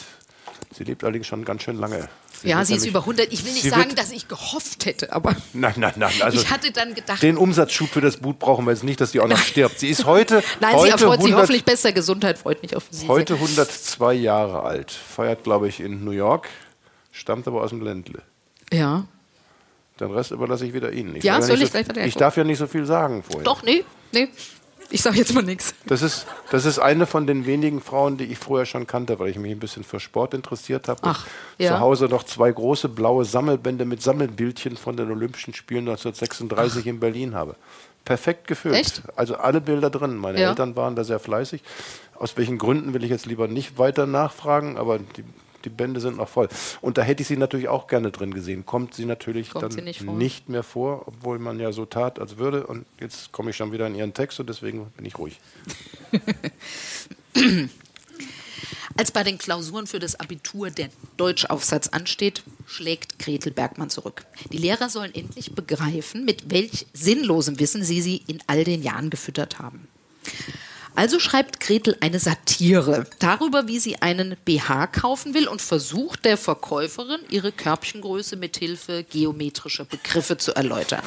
Sie lebt allerdings schon ganz schön lange. ja, wird sie ist über 100. Ich will nicht sie sagen, dass ich gehofft hätte, aber Nein, nein, nein. Also ich hatte dann gedacht, den Umsatzschub für das Boot brauchen wir jetzt nicht, dass die auch noch stirbt. Sie ist heute, nein, heute, sie erfreut sich 100 hoffentlich besser. Gesundheit freut mich auf sie. heute 102 Jahre alt. Feiert, glaube ich, in New York, stammt aber aus dem Ländle. Ja. Den Rest überlasse ich wieder Ihnen. Ich Ja, soll nicht ich so, gleich weiter- Ich darf ja nicht so viel sagen vorher. Doch, nee, nee. Ich sage jetzt mal nichts. Das ist, das ist eine von den wenigen Frauen, die ich vorher schon kannte, weil ich mich ein bisschen für Sport interessiert habe. Ach, ja. Zu Hause noch zwei große blaue Sammelbände mit Sammelbildchen von den Olympischen Spielen 1936 in Berlin habe. Perfekt gefüllt. Echt? Also alle Bilder drin. Meine Ja. Eltern waren da sehr fleißig. Aus welchen Gründen will ich jetzt lieber nicht weiter nachfragen, aber die, die Bände sind noch voll. Und da hätte ich sie natürlich auch gerne drin gesehen. Kommt sie natürlich Kommt dann sie nicht nicht mehr vor, obwohl man ja so tat, als würde. Und jetzt komme ich schon wieder in ihren Text und deswegen bin ich ruhig. Als bei den Klausuren für das Abitur der Deutschaufsatz ansteht, schlägt Gretel Bergmann zurück. Die Lehrer sollen endlich begreifen, mit welch sinnlosem Wissen sie sie in all den Jahren gefüttert haben. Also schreibt Gretel eine Satire darüber, wie sie einen BH kaufen will und versucht der Verkäuferin, ihre Körbchengröße mit Hilfe geometrischer Begriffe zu erläutern.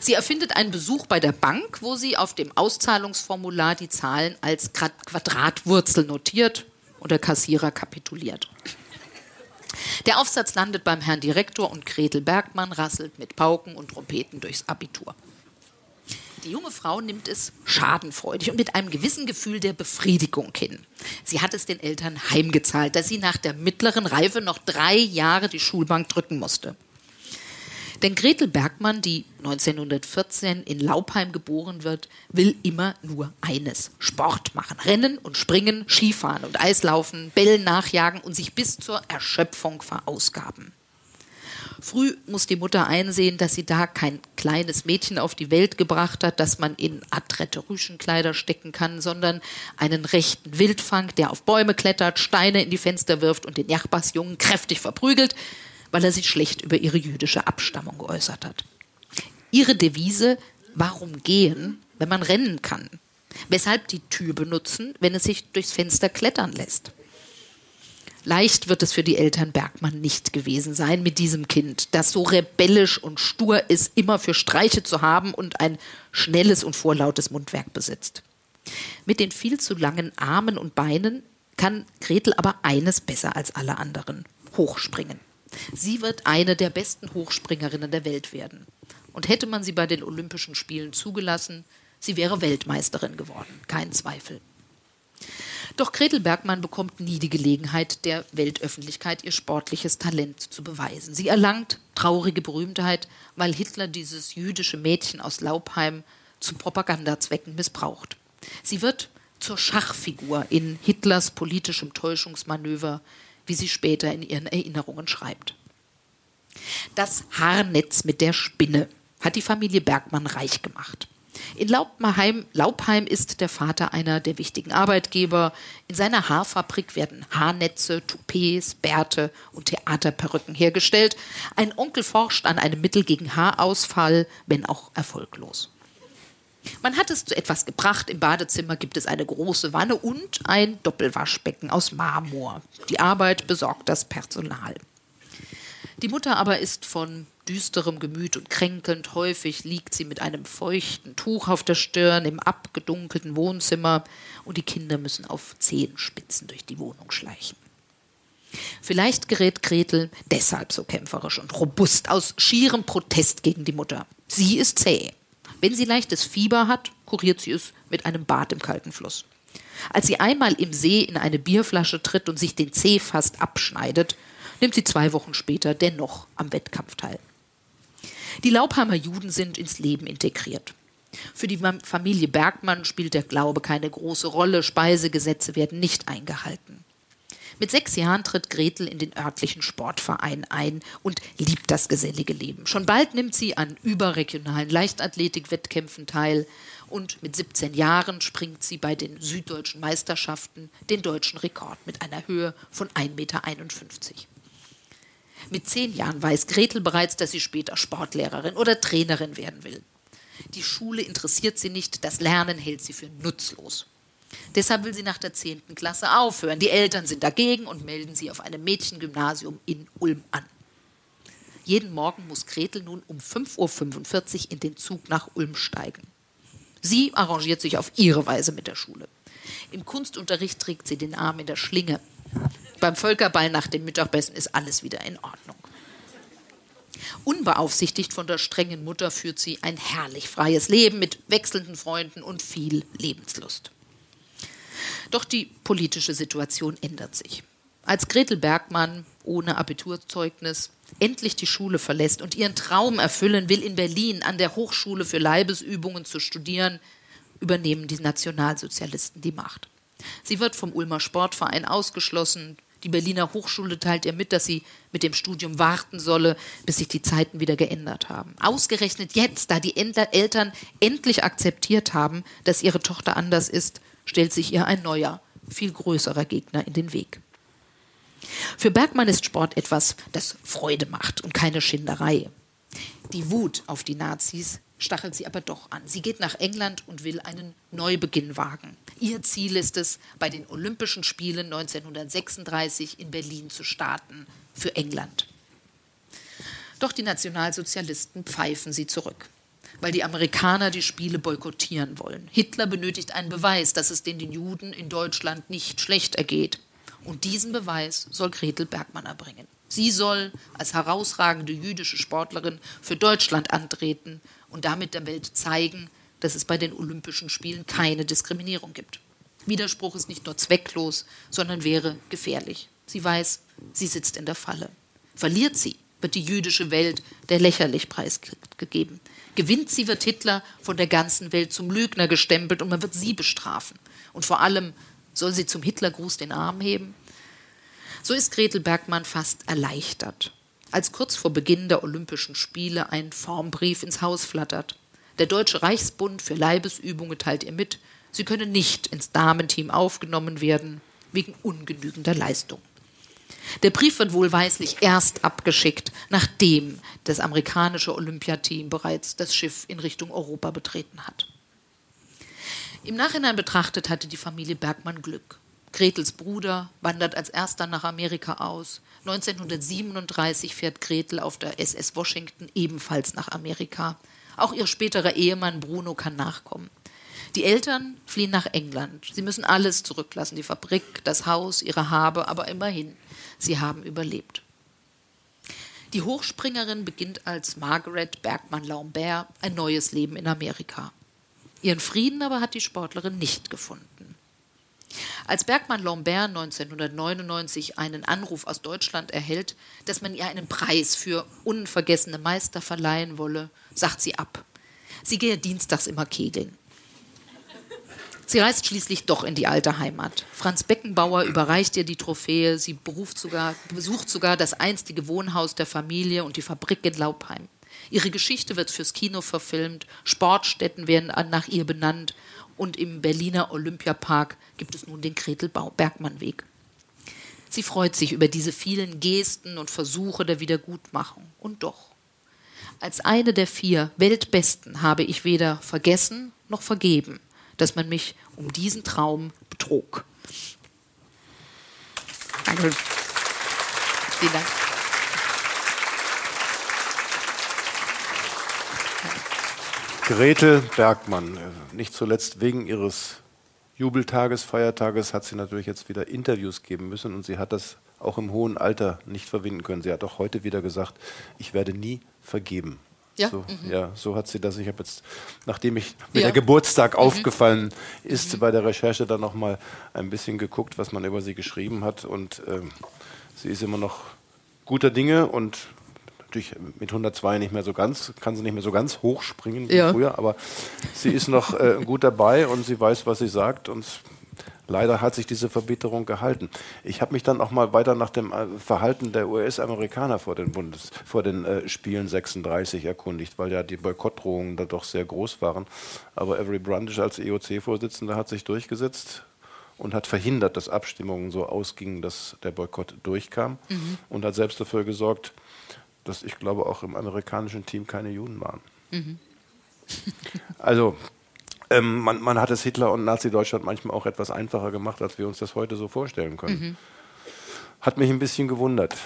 Sie erfindet einen Besuch bei der Bank, wo sie auf dem Auszahlungsformular die Zahlen als Quad- Quadratwurzel notiert und der Kassierer kapituliert. Der Aufsatz landet beim Herrn Direktor und Gretel Bergmann rasselt mit Pauken und Trompeten durchs Abitur. Die junge Frau nimmt es schadenfreudig und mit einem gewissen Gefühl der Befriedigung hin. Sie hat es den Eltern heimgezahlt, dass sie nach der mittleren Reife noch drei Jahre die Schulbank drücken musste. Denn Gretel Bergmann, die 1914 in Laupheim geboren wird, will immer nur eines: Sport machen. Rennen und springen, Skifahren und Eislaufen, Bällen nachjagen und sich bis zur Erschöpfung verausgaben. Früh muss die Mutter einsehen, dass sie da kein kleines Mädchen auf die Welt gebracht hat, das man in adrette Rüschenkleider stecken kann, sondern einen rechten Wildfang, der auf Bäume klettert, Steine in die Fenster wirft und den Nachbarsjungen kräftig verprügelt, weil er sich schlecht über ihre jüdische Abstammung geäußert hat. Ihre Devise, warum gehen, wenn man rennen kann? Weshalb die Tür benutzen, wenn es sich durchs Fenster klettern lässt? Leicht wird es für die Eltern Bergmann nicht gewesen sein mit diesem Kind, das so rebellisch und stur ist, immer für Streiche zu haben und ein schnelles und vorlautes Mundwerk besitzt. Mit den viel zu langen Armen und Beinen kann Gretel aber eines besser als alle anderen: hochspringen. Sie wird eine der besten Hochspringerinnen der Welt werden. Und hätte man sie bei den Olympischen Spielen zugelassen, sie wäre Weltmeisterin geworden, kein Zweifel. Doch Gretel Bergmann bekommt nie die Gelegenheit, der Weltöffentlichkeit ihr sportliches Talent zu beweisen. Sie erlangt traurige Berühmtheit, weil Hitler dieses jüdische Mädchen aus Laubheim zu Propagandazwecken missbraucht. Sie wird zur Schachfigur in Hitlers politischem Täuschungsmanöver wie sie später in ihren Erinnerungen schreibt. Das Haarnetz mit der Spinne hat die Familie Bergmann reich gemacht. In Laubheim, Laubheim ist der Vater einer der wichtigen Arbeitgeber. In seiner Haarfabrik werden Haarnetze, Toupets, Bärte und Theaterperücken hergestellt. Ein Onkel forscht an einem Mittel gegen Haarausfall, wenn auch erfolglos. Man hat es zu etwas gebracht. Im Badezimmer gibt es eine große Wanne und ein Doppelwaschbecken aus Marmor. Die Arbeit besorgt das Personal. Die Mutter aber ist von düsterem Gemüt und kränkelnd. Häufig liegt sie mit einem feuchten Tuch auf der Stirn im abgedunkelten Wohnzimmer und die Kinder müssen auf Zehenspitzen durch die Wohnung schleichen. Vielleicht gerät Gretel deshalb so kämpferisch und robust aus schierem Protest gegen die Mutter. Sie ist zäh. Wenn sie leichtes Fieber hat, kuriert sie es mit einem Bad im kalten Fluss. Als sie einmal im See in eine Bierflasche tritt und sich den Zeh fast abschneidet, nimmt sie zwei Wochen später dennoch am Wettkampf teil. Die Laubheimer Juden sind ins Leben integriert. Für die Familie Bergmann spielt der Glaube keine große Rolle, Speisegesetze werden nicht eingehalten. Mit sechs Jahren tritt Gretel in den örtlichen Sportverein ein und liebt das gesellige Leben. Schon bald nimmt sie an überregionalen Leichtathletikwettkämpfen teil und mit 17 Jahren springt sie bei den süddeutschen Meisterschaften den deutschen Rekord mit einer Höhe von 1,51 Meter. Mit zehn Jahren weiß Gretel bereits, dass sie später Sportlehrerin oder Trainerin werden will. Die Schule interessiert sie nicht, das Lernen hält sie für nutzlos. Deshalb will sie nach der 10. Klasse aufhören. Die Eltern sind dagegen und melden sie auf einem Mädchengymnasium in Ulm an. Jeden Morgen muss Gretel nun um 5.45 Uhr in den Zug nach Ulm steigen. Sie arrangiert sich auf ihre Weise mit der Schule. Im Kunstunterricht trägt sie den Arm in der Schlinge. Beim Völkerball nach dem Mittagessen ist alles wieder in Ordnung. Unbeaufsichtigt von der strengen Mutter führt sie ein herrlich freies Leben mit wechselnden Freunden und viel Lebenslust. Doch die politische Situation ändert sich. Als Gretel Bergmann ohne Abiturzeugnis endlich die Schule verlässt und ihren Traum erfüllen will, in Berlin an der Hochschule für Leibesübungen zu studieren, übernehmen die Nationalsozialisten die Macht. Sie wird vom Ulmer Sportverein ausgeschlossen. Die Berliner Hochschule teilt ihr mit, dass sie mit dem Studium warten solle, bis sich die Zeiten wieder geändert haben. Ausgerechnet jetzt, da die Eltern endlich akzeptiert haben, dass ihre Tochter anders ist, stellt sich ihr ein neuer, viel größerer Gegner in den Weg. Für Bergmann ist Sport etwas, das Freude macht und keine Schinderei. Die Wut auf die Nazis stachelt sie aber doch an. Sie geht nach England und will einen Neubeginn wagen. Ihr Ziel ist es, bei den Olympischen Spielen 1936 in Berlin zu starten für England. Doch die Nationalsozialisten pfeifen sie zurück weil die Amerikaner die Spiele boykottieren wollen. Hitler benötigt einen Beweis, dass es den Juden in Deutschland nicht schlecht ergeht. Und diesen Beweis soll Gretel Bergmann erbringen. Sie soll als herausragende jüdische Sportlerin für Deutschland antreten und damit der Welt zeigen, dass es bei den Olympischen Spielen keine Diskriminierung gibt. Widerspruch ist nicht nur zwecklos, sondern wäre gefährlich. Sie weiß, sie sitzt in der Falle. Verliert sie, wird die jüdische Welt der Lächerlichpreis gegeben. Gewinnt sie, wird Hitler von der ganzen Welt zum Lügner gestempelt und man wird sie bestrafen. Und vor allem soll sie zum Hitlergruß den Arm heben? So ist Gretel Bergmann fast erleichtert, als kurz vor Beginn der Olympischen Spiele ein Formbrief ins Haus flattert. Der Deutsche Reichsbund für Leibesübungen teilt ihr mit, sie könne nicht ins Damenteam aufgenommen werden, wegen ungenügender Leistung. Der Brief wird wohlweislich erst abgeschickt, nachdem das amerikanische Olympiateam bereits das Schiff in Richtung Europa betreten hat. Im Nachhinein betrachtet hatte die Familie Bergmann Glück. Gretels Bruder wandert als erster nach Amerika aus. 1937 fährt Gretel auf der SS Washington ebenfalls nach Amerika. Auch ihr späterer Ehemann Bruno kann nachkommen. Die Eltern fliehen nach England. Sie müssen alles zurücklassen, die Fabrik, das Haus, ihre Habe, aber immerhin, sie haben überlebt. Die Hochspringerin beginnt als Margaret Bergmann-Lambert ein neues Leben in Amerika. Ihren Frieden aber hat die Sportlerin nicht gefunden. Als Bergmann Lambert 1999 einen Anruf aus Deutschland erhält, dass man ihr einen Preis für unvergessene Meister verleihen wolle, sagt sie ab. Sie gehe dienstags immer kegeln. Sie reist schließlich doch in die alte Heimat. Franz Beckenbauer überreicht ihr die Trophäe. Sie sogar, besucht sogar das einstige Wohnhaus der Familie und die Fabrik in Laubheim. Ihre Geschichte wird fürs Kino verfilmt, Sportstätten werden nach ihr benannt und im Berliner Olympiapark gibt es nun den Gretel-Bergmann-Weg. Sie freut sich über diese vielen Gesten und Versuche der Wiedergutmachung. Und doch, als eine der vier Weltbesten habe ich weder vergessen noch vergeben, dass man mich um diesen Traum betrog. Danke. Vielen Dank. Grete Bergmann, äh, nicht zuletzt wegen ihres Jubeltages, Feiertages, hat sie natürlich jetzt wieder Interviews geben müssen und sie hat das auch im hohen Alter nicht verwinden können. Sie hat auch heute wieder gesagt, ich werde nie vergeben. Ja, so, mhm. ja, so hat sie das. Ich habe jetzt, nachdem ich mir ja. der Geburtstag mhm. aufgefallen ist, mhm. bei der Recherche dann noch mal ein bisschen geguckt, was man über sie geschrieben hat. Und ähm, sie ist immer noch guter Dinge und natürlich mit 102 nicht mehr so ganz, kann sie nicht mehr so ganz hoch springen wie ja. früher, aber sie ist noch äh, gut dabei und sie weiß, was sie sagt und leider hat sich diese Verbitterung gehalten. Ich habe mich dann auch mal weiter nach dem äh, Verhalten der US-Amerikaner vor den, Bundes, vor den äh, Spielen 36 erkundigt, weil ja die Boykottdrohungen da doch sehr groß waren. Aber Avery Brundish als EOC-Vorsitzender hat sich durchgesetzt und hat verhindert, dass Abstimmungen so ausgingen, dass der Boykott durchkam mhm. und hat selbst dafür gesorgt, dass ich glaube auch im amerikanischen Team keine Juden waren. Mhm. also ähm, man, man, hat es Hitler und Nazi-Deutschland manchmal auch etwas einfacher gemacht, als wir uns das heute so vorstellen können. Mhm. Hat mich ein bisschen gewundert.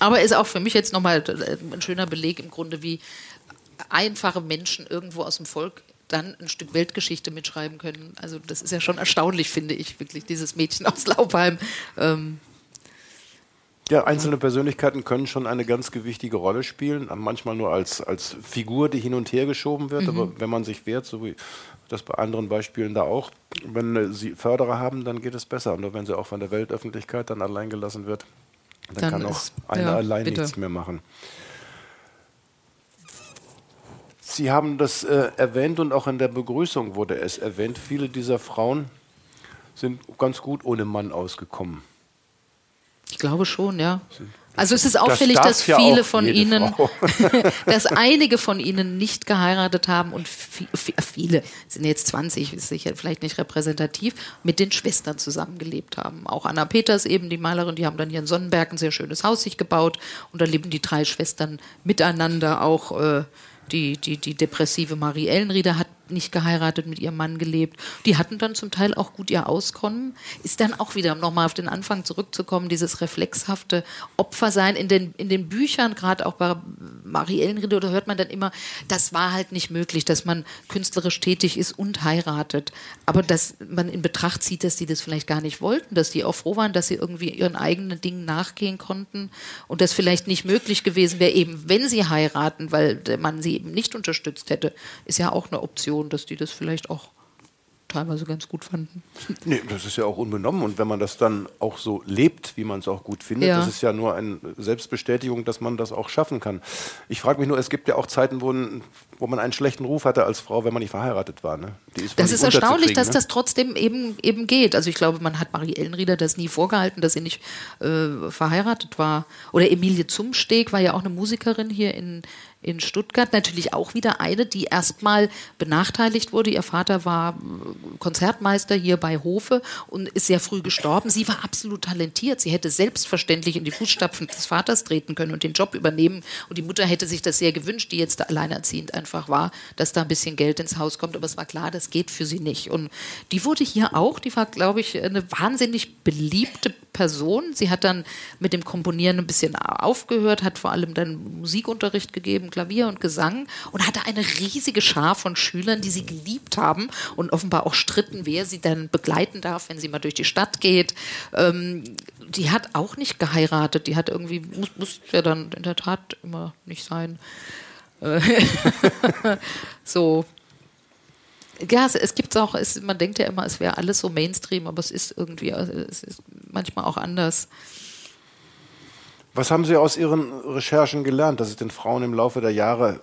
Aber ist auch für mich jetzt nochmal äh, ein schöner Beleg im Grunde, wie einfache Menschen irgendwo aus dem Volk dann ein Stück Weltgeschichte mitschreiben können. Also das ist ja schon erstaunlich, finde ich, wirklich, dieses Mädchen aus Laubheim. Ähm, ja, einzelne Persönlichkeiten können schon eine ganz gewichtige Rolle spielen, manchmal nur als, als Figur, die hin und her geschoben wird, mhm. aber wenn man sich wehrt, so wie das bei anderen Beispielen da auch, wenn sie Förderer haben, dann geht es besser. Nur wenn sie auch von der Weltöffentlichkeit dann allein gelassen wird, dann, dann kann auch einer ja, allein bitte. nichts mehr machen. Sie haben das äh, erwähnt und auch in der Begrüßung wurde es erwähnt. Viele dieser Frauen sind ganz gut ohne Mann ausgekommen. Ich glaube schon, ja. Also es ist auffällig, das dass viele ja von ihnen, dass einige von ihnen nicht geheiratet haben und viele, sind jetzt 20, ist sicher vielleicht nicht repräsentativ, mit den Schwestern zusammengelebt haben. Auch Anna Peters eben, die Malerin, die haben dann hier in Sonnenberg ein sehr schönes Haus sich gebaut und da leben die drei Schwestern miteinander. Auch äh, die, die, die depressive Marie Ellenrieder hat nicht geheiratet, mit ihrem Mann gelebt. Die hatten dann zum Teil auch gut ihr Auskommen. Ist dann auch wieder, um nochmal auf den Anfang zurückzukommen, dieses reflexhafte Opfersein in den, in den Büchern, gerade auch bei Marie Ellenriede, oder hört man dann immer, das war halt nicht möglich, dass man künstlerisch tätig ist und heiratet. Aber dass man in Betracht zieht, dass die das vielleicht gar nicht wollten, dass die auch froh waren, dass sie irgendwie ihren eigenen Dingen nachgehen konnten und das vielleicht nicht möglich gewesen wäre, eben wenn sie heiraten, weil man sie eben nicht unterstützt hätte, ist ja auch eine Option Situation, dass die das vielleicht auch teilweise ganz gut fanden. Nee, das ist ja auch unbenommen. Und wenn man das dann auch so lebt, wie man es auch gut findet, ja. das ist ja nur eine Selbstbestätigung, dass man das auch schaffen kann. Ich frage mich nur, es gibt ja auch Zeiten, wo, wo man einen schlechten Ruf hatte als Frau, wenn man nicht verheiratet war. Ne? Ist das ist erstaunlich, dass ne? das trotzdem eben, eben geht. Also ich glaube, man hat Marie Ellenrieder das nie vorgehalten, dass sie nicht äh, verheiratet war. Oder Emilie Zumsteg war ja auch eine Musikerin hier in, in Stuttgart. Natürlich auch wieder eine, die erstmal benachteiligt wurde. Ihr Vater war Konzertmeister hier bei Hofe und ist sehr früh gestorben. Sie war absolut talentiert. Sie hätte selbstverständlich in die Fußstapfen des Vaters treten können und den Job übernehmen. Und die Mutter hätte sich das sehr gewünscht, die jetzt alleinerziehend einfach war, dass da ein bisschen Geld ins Haus kommt. Aber es war klar, das geht für sie nicht. Und die wurde hier auch, die war, glaube ich, eine wahnsinnig beliebte Person. Sie hat dann mit dem Komponieren ein bisschen aufgehört, hat vor allem dann Musikunterricht gegeben, Klavier und Gesang und hatte eine riesige Schar von Schülern, die sie geliebt haben und offenbar auch stritten, wer sie dann begleiten darf, wenn sie mal durch die Stadt geht. Ähm, die hat auch nicht geheiratet. Die hat irgendwie, muss, muss ja dann in der Tat immer nicht sein. Äh, so, ja, es, es gibt auch, es, man denkt ja immer, es wäre alles so Mainstream, aber es ist irgendwie, es ist manchmal auch anders. Was haben Sie aus Ihren Recherchen gelernt, dass es den Frauen im Laufe der Jahre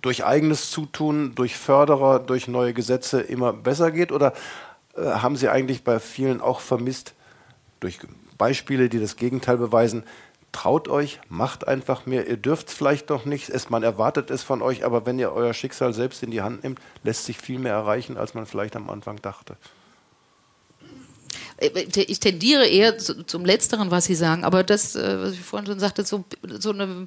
durch eigenes Zutun, durch Förderer, durch neue Gesetze immer besser geht? Oder äh, haben Sie eigentlich bei vielen auch vermisst, durch Beispiele, die das Gegenteil beweisen, traut euch, macht einfach mehr. Ihr dürft vielleicht noch nicht, es, man erwartet es von euch, aber wenn ihr euer Schicksal selbst in die Hand nimmt, lässt sich viel mehr erreichen, als man vielleicht am Anfang dachte. Äh, ich tendiere eher zum Letzteren, was Sie sagen, aber das, äh, was ich vorhin schon sagte, so, so eine,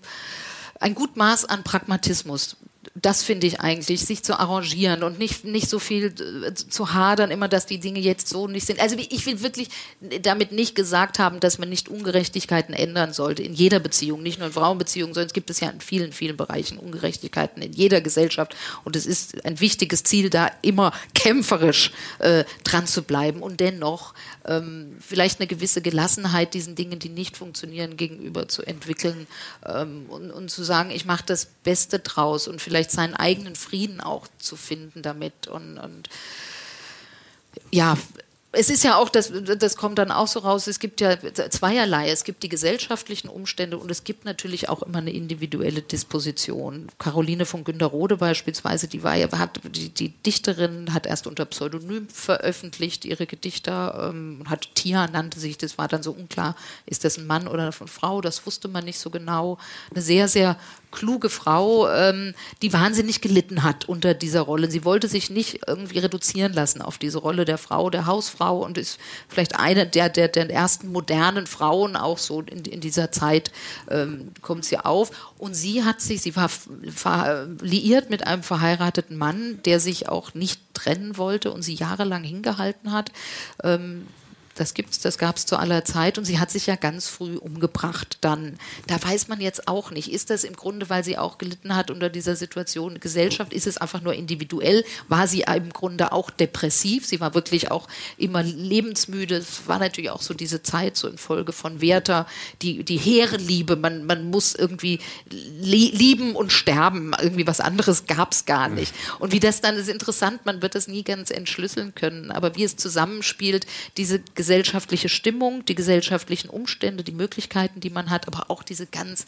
ein gut Maß an Pragmatismus das finde ich eigentlich, sich zu arrangieren und nicht, nicht so viel äh, zu hadern, immer, dass die Dinge jetzt so nicht sind. Also ich will wirklich damit nicht gesagt haben, dass man nicht Ungerechtigkeiten ändern sollte, in jeder Beziehung, nicht nur in Frauenbeziehungen, sondern es gibt es ja in vielen, vielen Bereichen Ungerechtigkeiten in jeder Gesellschaft und es ist ein wichtiges Ziel, da immer kämpferisch äh, dran zu bleiben und dennoch ähm, vielleicht eine gewisse Gelassenheit diesen Dingen, die nicht funktionieren, gegenüber zu entwickeln ähm, und, und zu sagen, ich mache das Beste draus und vielleicht seinen eigenen Frieden auch zu finden damit und, und ja, es ist ja auch, das, das kommt dann auch so raus, es gibt ja zweierlei. Es gibt die gesellschaftlichen Umstände und es gibt natürlich auch immer eine individuelle Disposition. Caroline von Günderrode beispielsweise, die war ja, hat, die, die Dichterin hat erst unter Pseudonym veröffentlicht, ihre Gedichter, ähm, hat Tia nannte sich, das war dann so unklar, ist das ein Mann oder eine Frau, das wusste man nicht so genau. Eine sehr, sehr kluge Frau, ähm, die wahnsinnig gelitten hat unter dieser Rolle. Sie wollte sich nicht irgendwie reduzieren lassen auf diese Rolle der Frau, der Hausfrau und ist vielleicht eine der, der, der ersten modernen Frauen auch so in, in dieser Zeit ähm, kommt sie auf. Und sie hat sich, sie war liiert mit einem verheirateten Mann, der sich auch nicht trennen wollte und sie jahrelang hingehalten hat. Ähm, das gibt's, das gab es zu aller Zeit und sie hat sich ja ganz früh umgebracht dann. Da weiß man jetzt auch nicht, ist das im Grunde, weil sie auch gelitten hat unter dieser Situation Gesellschaft, ist es einfach nur individuell? War sie im Grunde auch depressiv? Sie war wirklich auch immer lebensmüde. Es war natürlich auch so diese Zeit, so in Folge von Werther, die, die hehre Liebe. Man, man muss irgendwie lieben und sterben. Irgendwie was anderes gab es gar nicht. Und wie das dann ist interessant, man wird das nie ganz entschlüsseln können, aber wie es zusammenspielt, diese gesellschaftliche Stimmung, die gesellschaftlichen Umstände, die Möglichkeiten, die man hat, aber auch diese ganz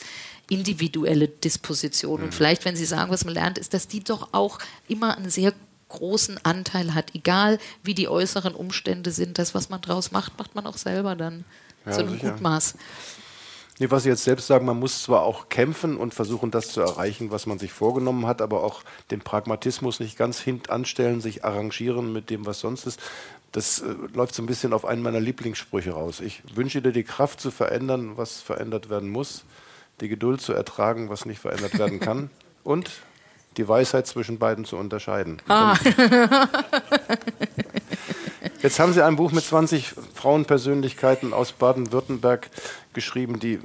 individuelle Disposition. Und mhm. vielleicht, wenn Sie sagen, was man lernt, ist, dass die doch auch immer einen sehr großen Anteil hat, egal wie die äußeren Umstände sind. Das, was man draus macht, macht man auch selber dann ja, zu einem Gutmaß. Nee, was Sie jetzt selbst sagen, man muss zwar auch kämpfen und versuchen, das zu erreichen, was man sich vorgenommen hat, aber auch den Pragmatismus nicht ganz hintanstellen, sich arrangieren mit dem, was sonst ist das äh, läuft so ein bisschen auf einen meiner Lieblingssprüche raus. Ich wünsche dir die Kraft zu verändern, was verändert werden muss, die Geduld zu ertragen, was nicht verändert werden kann und die Weisheit zwischen beiden zu unterscheiden. Ah. Jetzt haben Sie ein Buch mit 20 Frauenpersönlichkeiten aus Baden-Württemberg geschrieben, die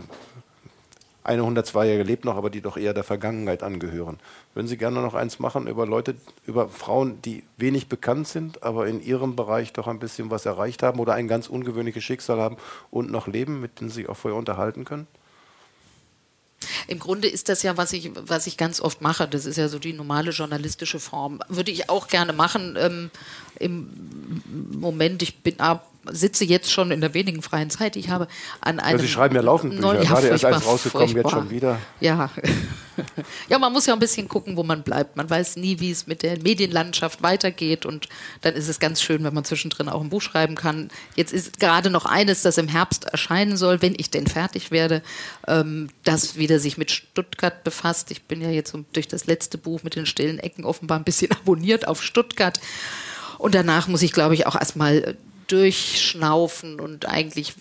eine 102-Jährige lebt noch, aber die doch eher der Vergangenheit angehören. Würden Sie gerne noch eins machen über Leute, über Frauen, die wenig bekannt sind, aber in ihrem Bereich doch ein bisschen was erreicht haben oder ein ganz ungewöhnliches Schicksal haben und noch leben, mit denen Sie sich auch vorher unterhalten können? Im Grunde ist das ja, was ich, was ich ganz oft mache. Das ist ja so die normale journalistische Form. Würde ich auch gerne machen. Ähm, Im Moment, ich bin ab sitze jetzt schon in der wenigen freien Zeit, die ich habe, an einem. Ja, Sie schreiben ja laufend Bücher. Ja, Gerade erst eins rausgekommen, furchtbar. jetzt schon wieder. Ja. ja, man muss ja ein bisschen gucken, wo man bleibt. Man weiß nie, wie es mit der Medienlandschaft weitergeht und dann ist es ganz schön, wenn man zwischendrin auch ein Buch schreiben kann. Jetzt ist gerade noch eines, das im Herbst erscheinen soll, wenn ich denn fertig werde, ähm, das wieder sich mit Stuttgart befasst. Ich bin ja jetzt durch das letzte Buch mit den stillen Ecken offenbar ein bisschen abonniert auf Stuttgart. Und danach muss ich, glaube ich, auch erstmal durchschnaufen und eigentlich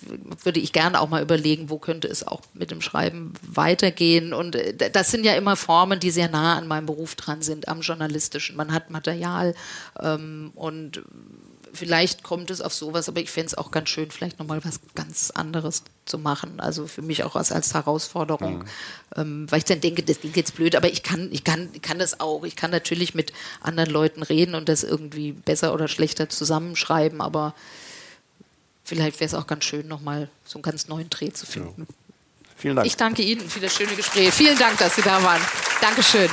würde ich gerne auch mal überlegen, wo könnte es auch mit dem Schreiben weitergehen. Und äh, das sind ja immer Formen, die sehr nah an meinem Beruf dran sind, am journalistischen. Man hat Material ähm, und vielleicht kommt es auf sowas, aber ich fände es auch ganz schön, vielleicht nochmal was ganz anderes zu machen. Also für mich auch als, als Herausforderung, mhm. ähm, weil ich dann denke, das klingt jetzt blöd, aber ich kann, ich kann, ich kann das auch. Ich kann natürlich mit anderen Leuten reden und das irgendwie besser oder schlechter zusammenschreiben, aber vielleicht wäre es auch ganz schön, nochmal so einen ganz neuen Dreh zu finden. Ja. Vielen Dank. Ich danke Ihnen für das schöne Gespräch. Vielen Dank, dass Sie da waren. Dankeschön.